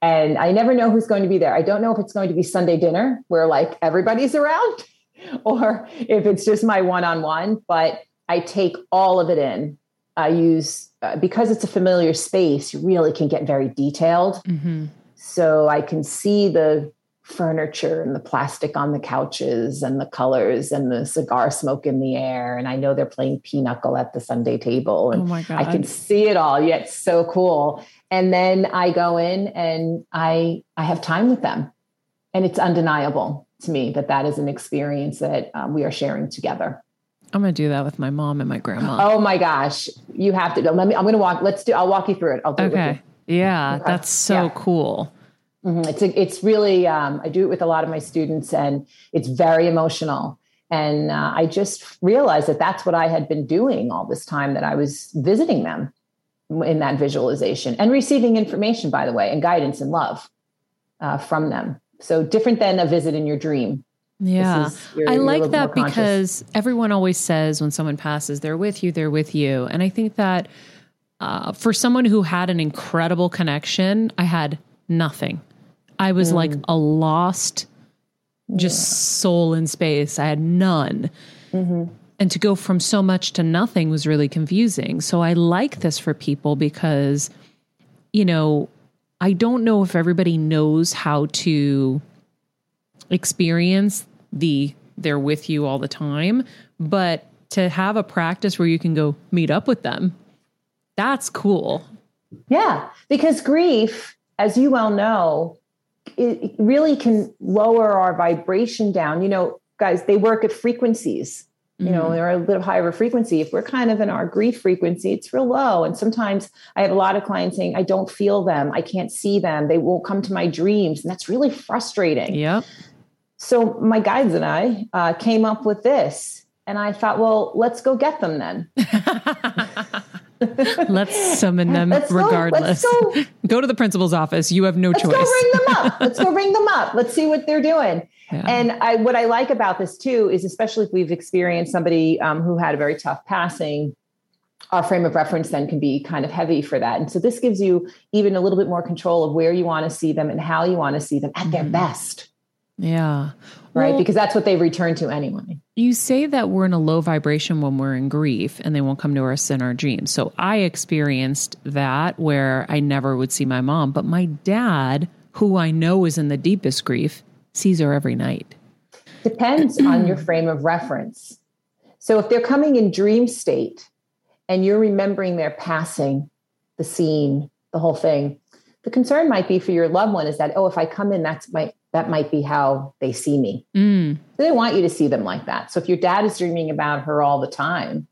and I never know who's going to be there. I don't know if it's going to be Sunday dinner where like everybody's around, [LAUGHS] or if it's just my one on one. But I take all of it in. I use uh, because it's a familiar space. You really can get very detailed, mm-hmm. So I can see the furniture and the plastic on the couches and the colors and the cigar smoke in the air. And I know they're playing pinochle at the Sunday table. And oh my god I can see it all. Yeah, it's so cool. And then I go in and I I have time with them, and it's undeniable to me that that is an experience that um, we are sharing together. i'm gonna do that with my mom and my grandma Oh my gosh, you have to. Let me. I'm going to walk. Let's do. I'll walk you through it. I'll do it okay yeah that's so Yeah. cool. Mhm. It's a, it's really. Um, I do it with a lot of my students, and it's very emotional. And uh, I just realized that that's what I had been doing all this time that I was visiting them in that visualization and receiving information, by the way, and guidance and love uh, from them. So different than a visit in your dream. Yeah you're- I like that because everyone always says when someone passes, they're with you, they're with you. And I think that uh, for someone who had an incredible connection, I had nothing. I was like Mm. a lost, just soul in space. I had none. Mm-hmm. And to go from so much to nothing was really confusing. So I like this for people because, you know, I don't know if everybody knows how to experience the they're with you all the time, but to have a practice where you can go meet up with them, that's cool. Yeah, because grief, as you well know, it really can lower our vibration down. You know, guys, they work at frequencies. You know, they're a little higher frequency. If we're kind of in our grief frequency, it's real low. And sometimes I have a lot of clients saying, I don't feel them. I can't see them. They won't come to my dreams. And that's really frustrating. Yep. So my guides and I uh, came up with this. And I thought, well, let's go get them then. [LAUGHS] [LAUGHS] let's summon them Let's go- regardless. let's go. [LAUGHS] Go to the principal's office. You have no choice. Let's go ring them up. [LAUGHS] Let's go ring them up. Let's see what they're doing. Yeah. And I, what I like about this too is, especially if we've experienced somebody um, who had a very tough passing, our frame of reference then can be kind of heavy for that. And so this gives you even a little bit more control of where you want to see them and how you want to see them at their Mhm. best, yeah. right? Well, because that's what they return to anyway. you say that we're in a low vibration when we're in grief and they won't come to us in our dreams. So I experienced that where I never would see my mom, but my dad, who I know is in the deepest grief, sees her every night. Depends [CLEARS THROAT] on your frame of reference. So if they're coming in dream state and you're remembering their passing, the scene, the whole thing, the concern might be for your loved one is that, oh, if I come in, that's my that might be how they see me. Mm. So they want you to see them like that. So if your dad is dreaming about her all the time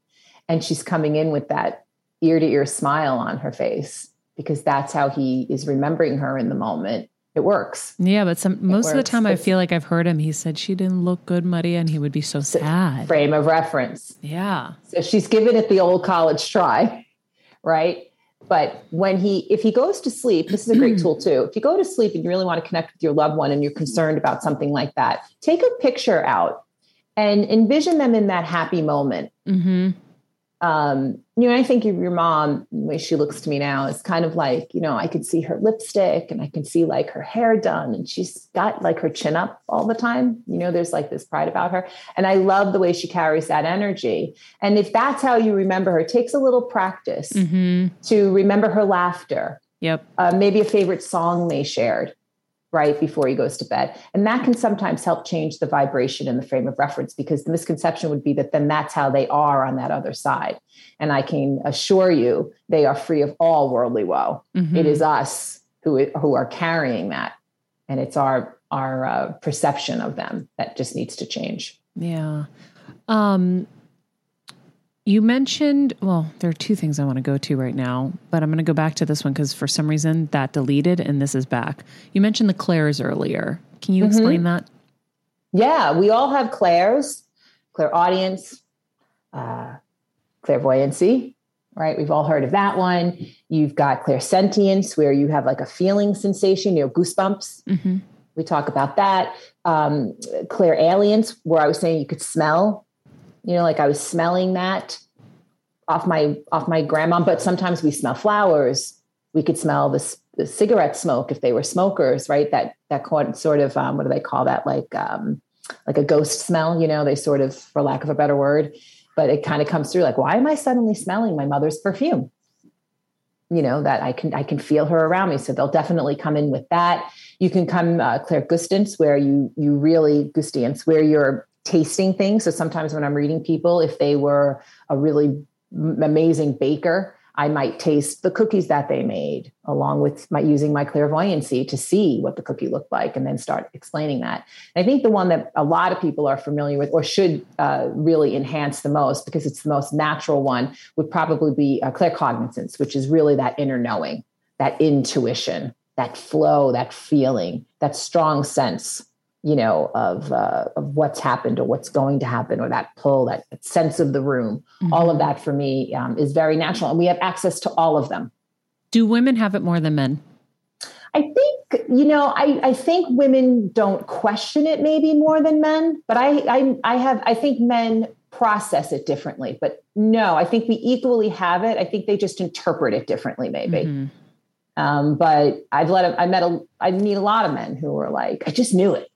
and she's coming in with that ear to ear smile on her face, because that's how he is remembering her in the moment, it works. Yeah, but some most of the time I feel like I've heard him. He said she didn't look good, Maria, and he would be so sad. Frame of reference. Yeah. So she's given it the old college try, right? But when he, if he goes to sleep, this is a great [CLEARS THROAT] tool too. If you go to sleep and you really want to connect with your loved one and you're concerned about something like that, take a picture out and envision them in that happy moment. Mm-hmm. Um, you know, I think of your mom, the way she looks to me now is kind of like, you know, I could see her lipstick and I can see like her hair done and she's got like her chin up all the time. You know, there's like this pride about her. And I love the way she carries that energy. And if that's how you remember her, it takes a little practice Mm-hmm. to remember her laughter, Yep. uh, maybe a favorite song they shared right before he goes to bed. And that can sometimes help change the vibration in the frame of reference because the misconception would be that then that's how they are on that other side. And I can assure you, they are free of all worldly woe. Mhm. It is us who, who are carrying that. And it's our, our uh, perception of them that just needs to change. Yeah. Um you mentioned, well, there are two things I want to go to right now, but I'm going to go back to this one because for some reason that deleted and this is back. You mentioned the clairs earlier. Can you explain that? Yeah, we all have clairs, clairaudience, uh, clairvoyancy, right? We've all heard of that one. You've got clairsentience, where you have like a feeling sensation, you know, goosebumps. Mm-hmm. We talk about that. Um, clairalience, where I was saying you could smell, you know, like I was smelling that off my off my grandma. But sometimes we smell flowers. We could smell the, the cigarette smoke if they were smokers, right? That that sort of um, what do they call that? Like um, like a ghost smell. You know, they sort of, for lack of a better word, but it kind of comes through. Like, why am I suddenly smelling my mother's perfume? you know that i can i can feel her around me so they'll definitely come in with that you can come uh, clairgustance where you you really gustiance where you're tasting things. So sometimes when i'm reading people if they were a really amazing baker i might taste the cookies that they made along with my using my clairvoyancy to see what the cookie looked like and then start explaining that. I think the one that a lot of people are familiar with or should uh, really enhance the most because it's the most natural one would probably be uh, claircognizance which is really that inner knowing that intuition that flow that feeling that strong sense you know of uh, of what's happened or what's going to happen or that pull that, that sense of the room all of that for me um, is very natural and we have access to all of them Do women have it more than men? I think, you know, I, I think women don't question it maybe more than men, but I, I, I have, I think men process it differently, but no, I think we equally have it. I think they just interpret it differently, maybe. Mhm. Um, but I've let, I met a, I meet a lot of men who were like, I just knew it.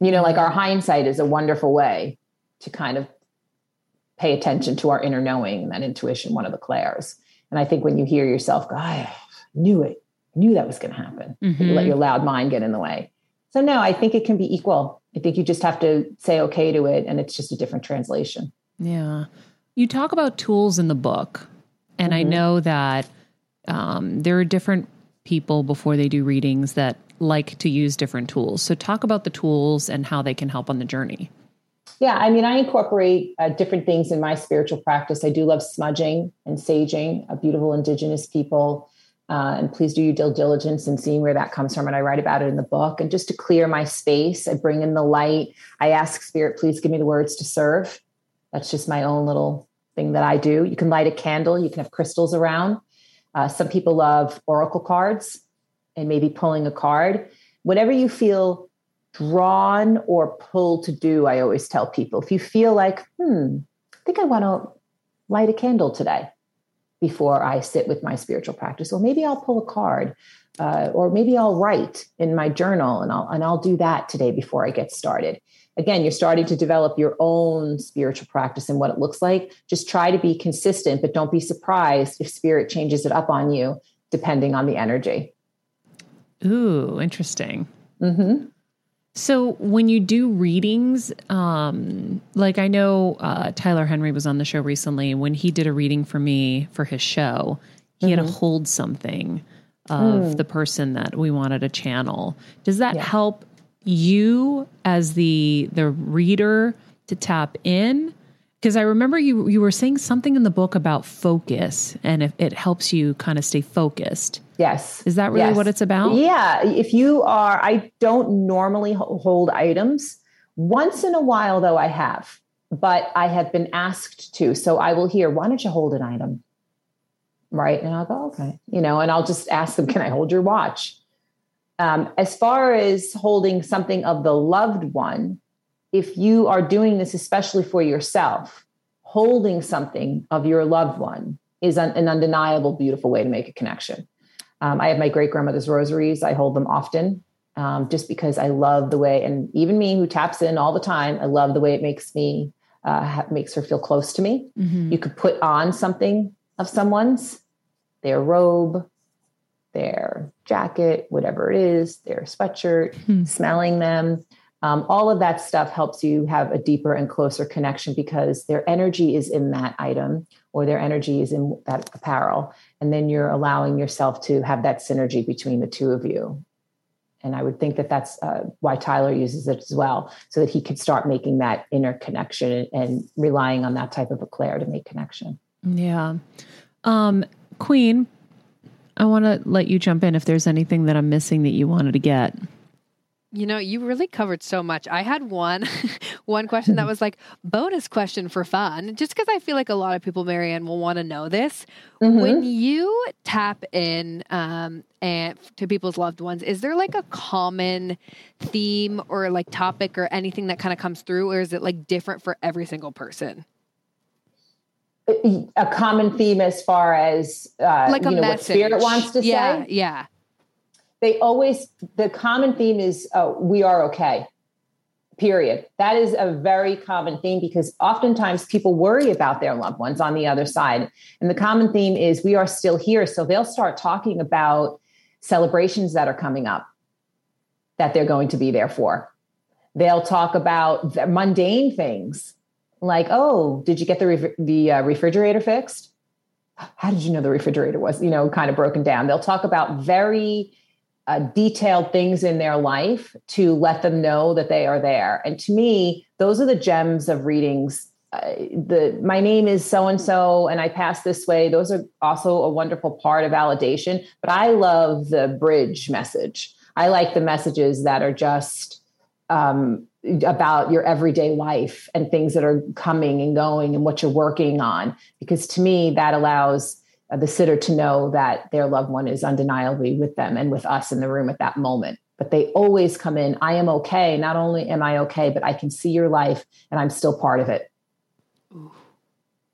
You know, like our hindsight is a wonderful way to kind of pay attention to our inner knowing and that intuition, one of the clairs. And I think when you hear yourself go, I knew it, I knew that was going to happen. You Mhm. let your loud mind get in the way. So no, I think it can be equal. I think you just have to say okay to it, and it's just a different translation. Yeah. You talk about tools in the book, and I Mhm. know that um, there are different people before they do readings that like to use different tools. So, talk about the tools and how they can help on the journey. Yeah, I mean, I incorporate uh, different things in my spiritual practice. I do love smudging and saging, uh, beautiful indigenous people. Uh, and please do your due diligence in seeing where that comes from. And I write about it in the book. And just to clear my space, I bring in the light. I ask spirit, please give me the words to serve. That's just my own little thing that I do. You can light a candle, you can have crystals around. Uh, some people love oracle cards and maybe pulling a card. Whatever you feel drawn or pulled to do, I always tell people if you feel like, hmm, I think I want to light a candle today before I sit with my spiritual practice, or maybe I'll pull a card. Uh, or maybe I'll write in my journal and I'll and I'll do that today before I get started again, you're starting to develop your own spiritual practice and what it looks like. Just try to be consistent, but don't be surprised if spirit changes it up on you depending on the energy. Ooh, interesting. Mm-hmm. So when you do readings, um, like I know uh, Tyler Henry was on the show recently. When he did a reading for me for his show, he mm-hmm. had to mm-hmm. hold something of mm. the person that we wanted to channel. Does that yeah. help you as the the reader to tap in because I remember you you were saying something in the book about focus and if it helps you kind of stay focused. Yes. Is that really yes. what it's about? Yeah, if you are I don't normally hold items. Once in a while though I have, but I have been asked to. So I will hear, "Why don't you hold an item?" Right? And I'll go, "Okay." You know, and I'll just ask them, "Can I hold your watch?" Um, as far as holding something of the loved one, if you are doing this especially for yourself, holding something of your loved one is an, an undeniable, beautiful way to make a connection. Um, I have my great grandmother's rosaries. I hold them often um, just because I love the way, and even me who taps in all the time, I love the way it makes me, uh, makes her feel close to me. Mm-hmm. You could put on something of someone's, their robe, their jacket, whatever it is, their sweatshirt, hmm. smelling them. Um, all of that stuff helps you have a deeper and closer connection because their energy is in that item or their energy is in that apparel. And then you're allowing yourself to have that synergy between the two of you. And I would think that that's uh, why Tyler uses it as well, so that he could start making that inner connection and relying on that type of a clair to make connection. Yeah. Um, Queen, I want to let you jump in if there's anything that I'm missing that you wanted to get. You know, you really covered so much. I had one [LAUGHS] one question that [LAUGHS] was like bonus question for fun, just because I feel like a lot of people, MaryAnn, will want to know this. Mm-hmm. When you tap in um, and to people's loved ones, is there like a common theme or like topic or anything that kind of comes through, or is it like different for every single person? A common theme as far as uh, like you know message. what spirit wants to yeah, say. Yeah, They always the common theme is uh, we are okay. Period. That is a very common theme because oftentimes people worry about their loved ones on the other side, and the common theme is we are still here. So they'll start talking about celebrations that are coming up that they're going to be there for. They'll talk about the mundane things like, oh, did you get the the uh, refrigerator fixed? How did you know the refrigerator was, you know, kind of broken down? They'll talk about very uh, detailed things in their life to let them know that they are there. And to me, those are the gems of readings. Uh, the my name is so and so, and I pass this way. Those are also a wonderful part of validation. But I love the bridge message. I like the messages that are just um, about your everyday life and things that are coming and going and what you're working on. Because to me, that allows uh, the sitter to know that their loved one is undeniably with them and with us in the room at that moment. But they always come in, I am okay. Not only am I okay, but I can see your life and I'm still part of it.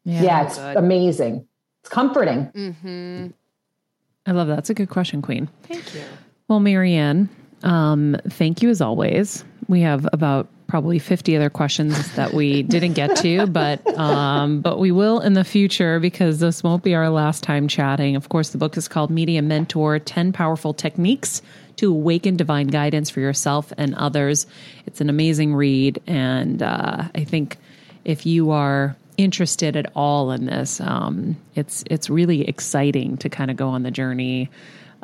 Yeah, yeah it's good. amazing. It's comforting. Mm-hmm. I love that. That's a good question, Queen. Thank you. Well, MaryAnn, um, thank you as always. We have about probably 50 other questions that we didn't get to, but um, but we will in the future because this won't be our last time chatting. Of course, the book is called Medium Mentor 10 Powerful Techniques to Awaken Divine Guidance for Yourself and Others. It's an amazing read. And uh, I think if you are interested at all in this, um, it's, it's really exciting to kind of go on the journey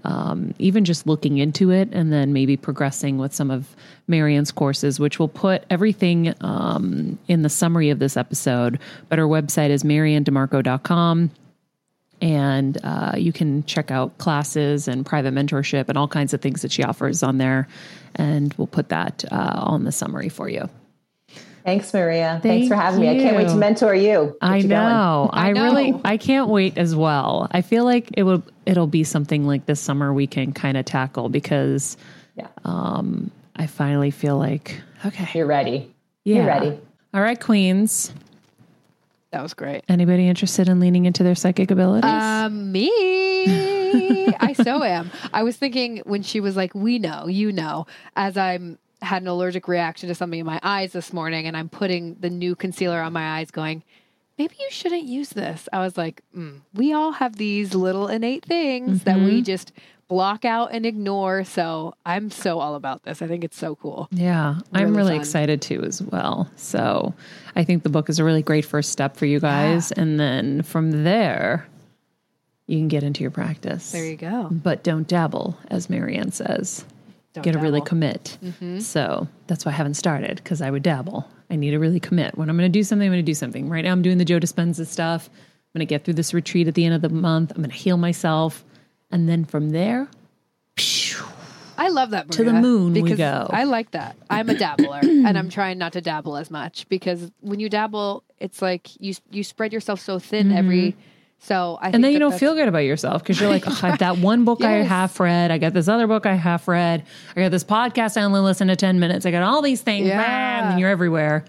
um, even just looking into it and then maybe progressing with some of MaryAnn's courses, which will put everything um, in the summary of this episode. But her website is maryanndimarco.com. And uh, you can check out classes and private mentorship and all kinds of things that she offers on there. And we'll put that uh, on the summary for you. Thanks, Maria. Thank Thanks for having me. I can't wait to mentor you. Get I you going. know. I, I really know. I can't wait as well. I feel like it will it'll be something like this summer we can kind of tackle because Yeah. um I finally feel like okay. You're ready. Yeah. You're ready. All right, queens. That was great. Anybody interested in leaning into their psychic abilities? Um, me. I so am. I was thinking when she was like, "We know, you know," as I'm had an allergic reaction to something in my eyes this morning, and I'm putting the new concealer on my eyes, going, "Maybe you shouldn't use this." I was like, mm, "We all have these little innate things that we just block out and ignore." So I'm so all about this. I think it's so cool. Yeah, I'm Really really fun. excited too as well. So I think the book is a really great first step for you guys. And then from there, you can get into your practice. There you go. But don't dabble, as MaryAnn says. Don't get to really commit. Mm-hmm. So that's why I haven't started because I would dabble. I need to really commit. When I'm going to do something, I'm going to do something. Right now, I'm doing the Joe Dispenza stuff. I'm going to get through this retreat at the end of the month. I'm going to heal myself. And then from there, I love that. To the Maria, moon we go. I like that. I'm a dabbler, [CLEARS THROAT] and I'm trying not to dabble as much because when you dabble, it's like you you spread yourself so thin every. So I think and then you don't feel good about yourself because you're like, oh, I [LAUGHS] that one book I Yes. half read. I got this other book I half read. I got this podcast I only listen to 10 minutes. I got all these things. Yeah. Bam, and you're everywhere.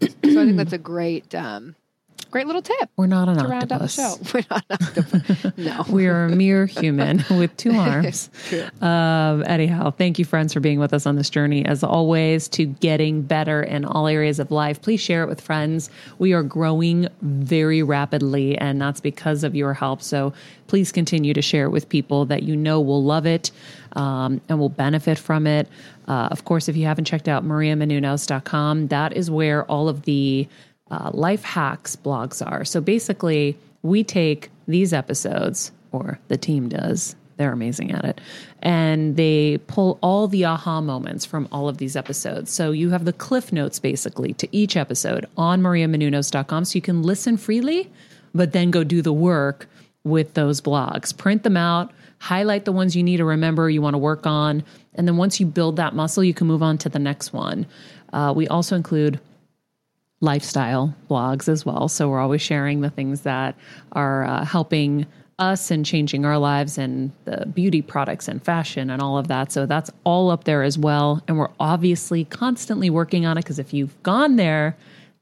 So I think that's a great, um, great little tip We're not an octopus. [LAUGHS] We're not an octopus. no. [LAUGHS] We are a mere human [LAUGHS] with two arms. True. Um, anyhow, thank you, friends, for being with us on this journey. As always, to getting better in all areas of life. Please share it with friends. We are growing very rapidly, and that's because of your help. So please continue to share it with people that you know will love it um, and will benefit from it. Uh, of course, if you haven't checked out mariamenounos.com, that is where all of the uh, life hacks blogs are. So basically, we take these episodes, or the team does, they're amazing at it, and they pull all the aha moments from all of these episodes. So you have the cliff notes basically to each episode on mariamenounos.com so you can listen freely, but then go do the work with those blogs. Print them out, highlight the ones you need to remember, you want to work on, and then once you build that muscle, you can move on to the next one. Uh, we also include lifestyle blogs as well. So we're always sharing the things that are uh, helping us and changing our lives and the beauty products and fashion and all of that. So that's all up there as well. And we're obviously constantly working on it because if you've gone there,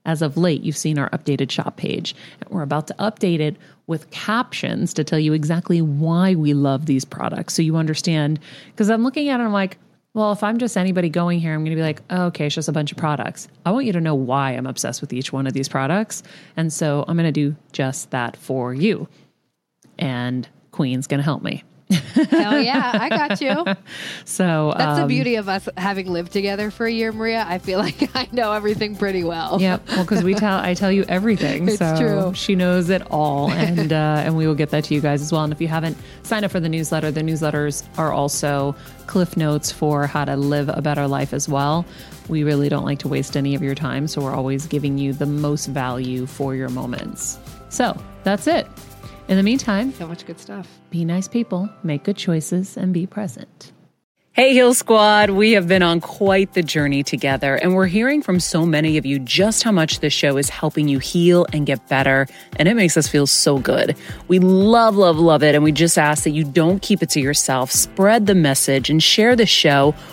as of late, you've seen our updated shop page. And we're about to update it with captions to tell you exactly why we love these products. So you understand. Because I'm looking at it, I'm like, well, if I'm just anybody going here, I'm going to be like, oh, okay, it's just a bunch of products. I want you to know why I'm obsessed with each one of these products. And so I'm going to do just that for you. And Queen's going to help me. Hell yeah, I got you. [LAUGHS] So That's the um, beauty of us having lived together for a year, Maria. I feel like [LAUGHS] I know everything pretty well. Yep. Well, because we tell, I tell you everything. [LAUGHS] It's so true. She knows it all, and uh, and we will get that to you guys as well. And if you haven't signed up for the newsletter, the newsletters are also cliff notes for how to live a better life as well. We really don't like to waste any of your time, so we're always giving you the most value for your moments. So that's it. In the meantime, So much good stuff. be nice people, make good choices, and be present. Hey, Heal Squad. We have been on quite the journey together, and we're hearing from so many of you just how much this show is helping you heal and get better, and it makes us feel so good. We love, love, love it, and we just ask that you don't keep it to yourself. Spread the message and share the show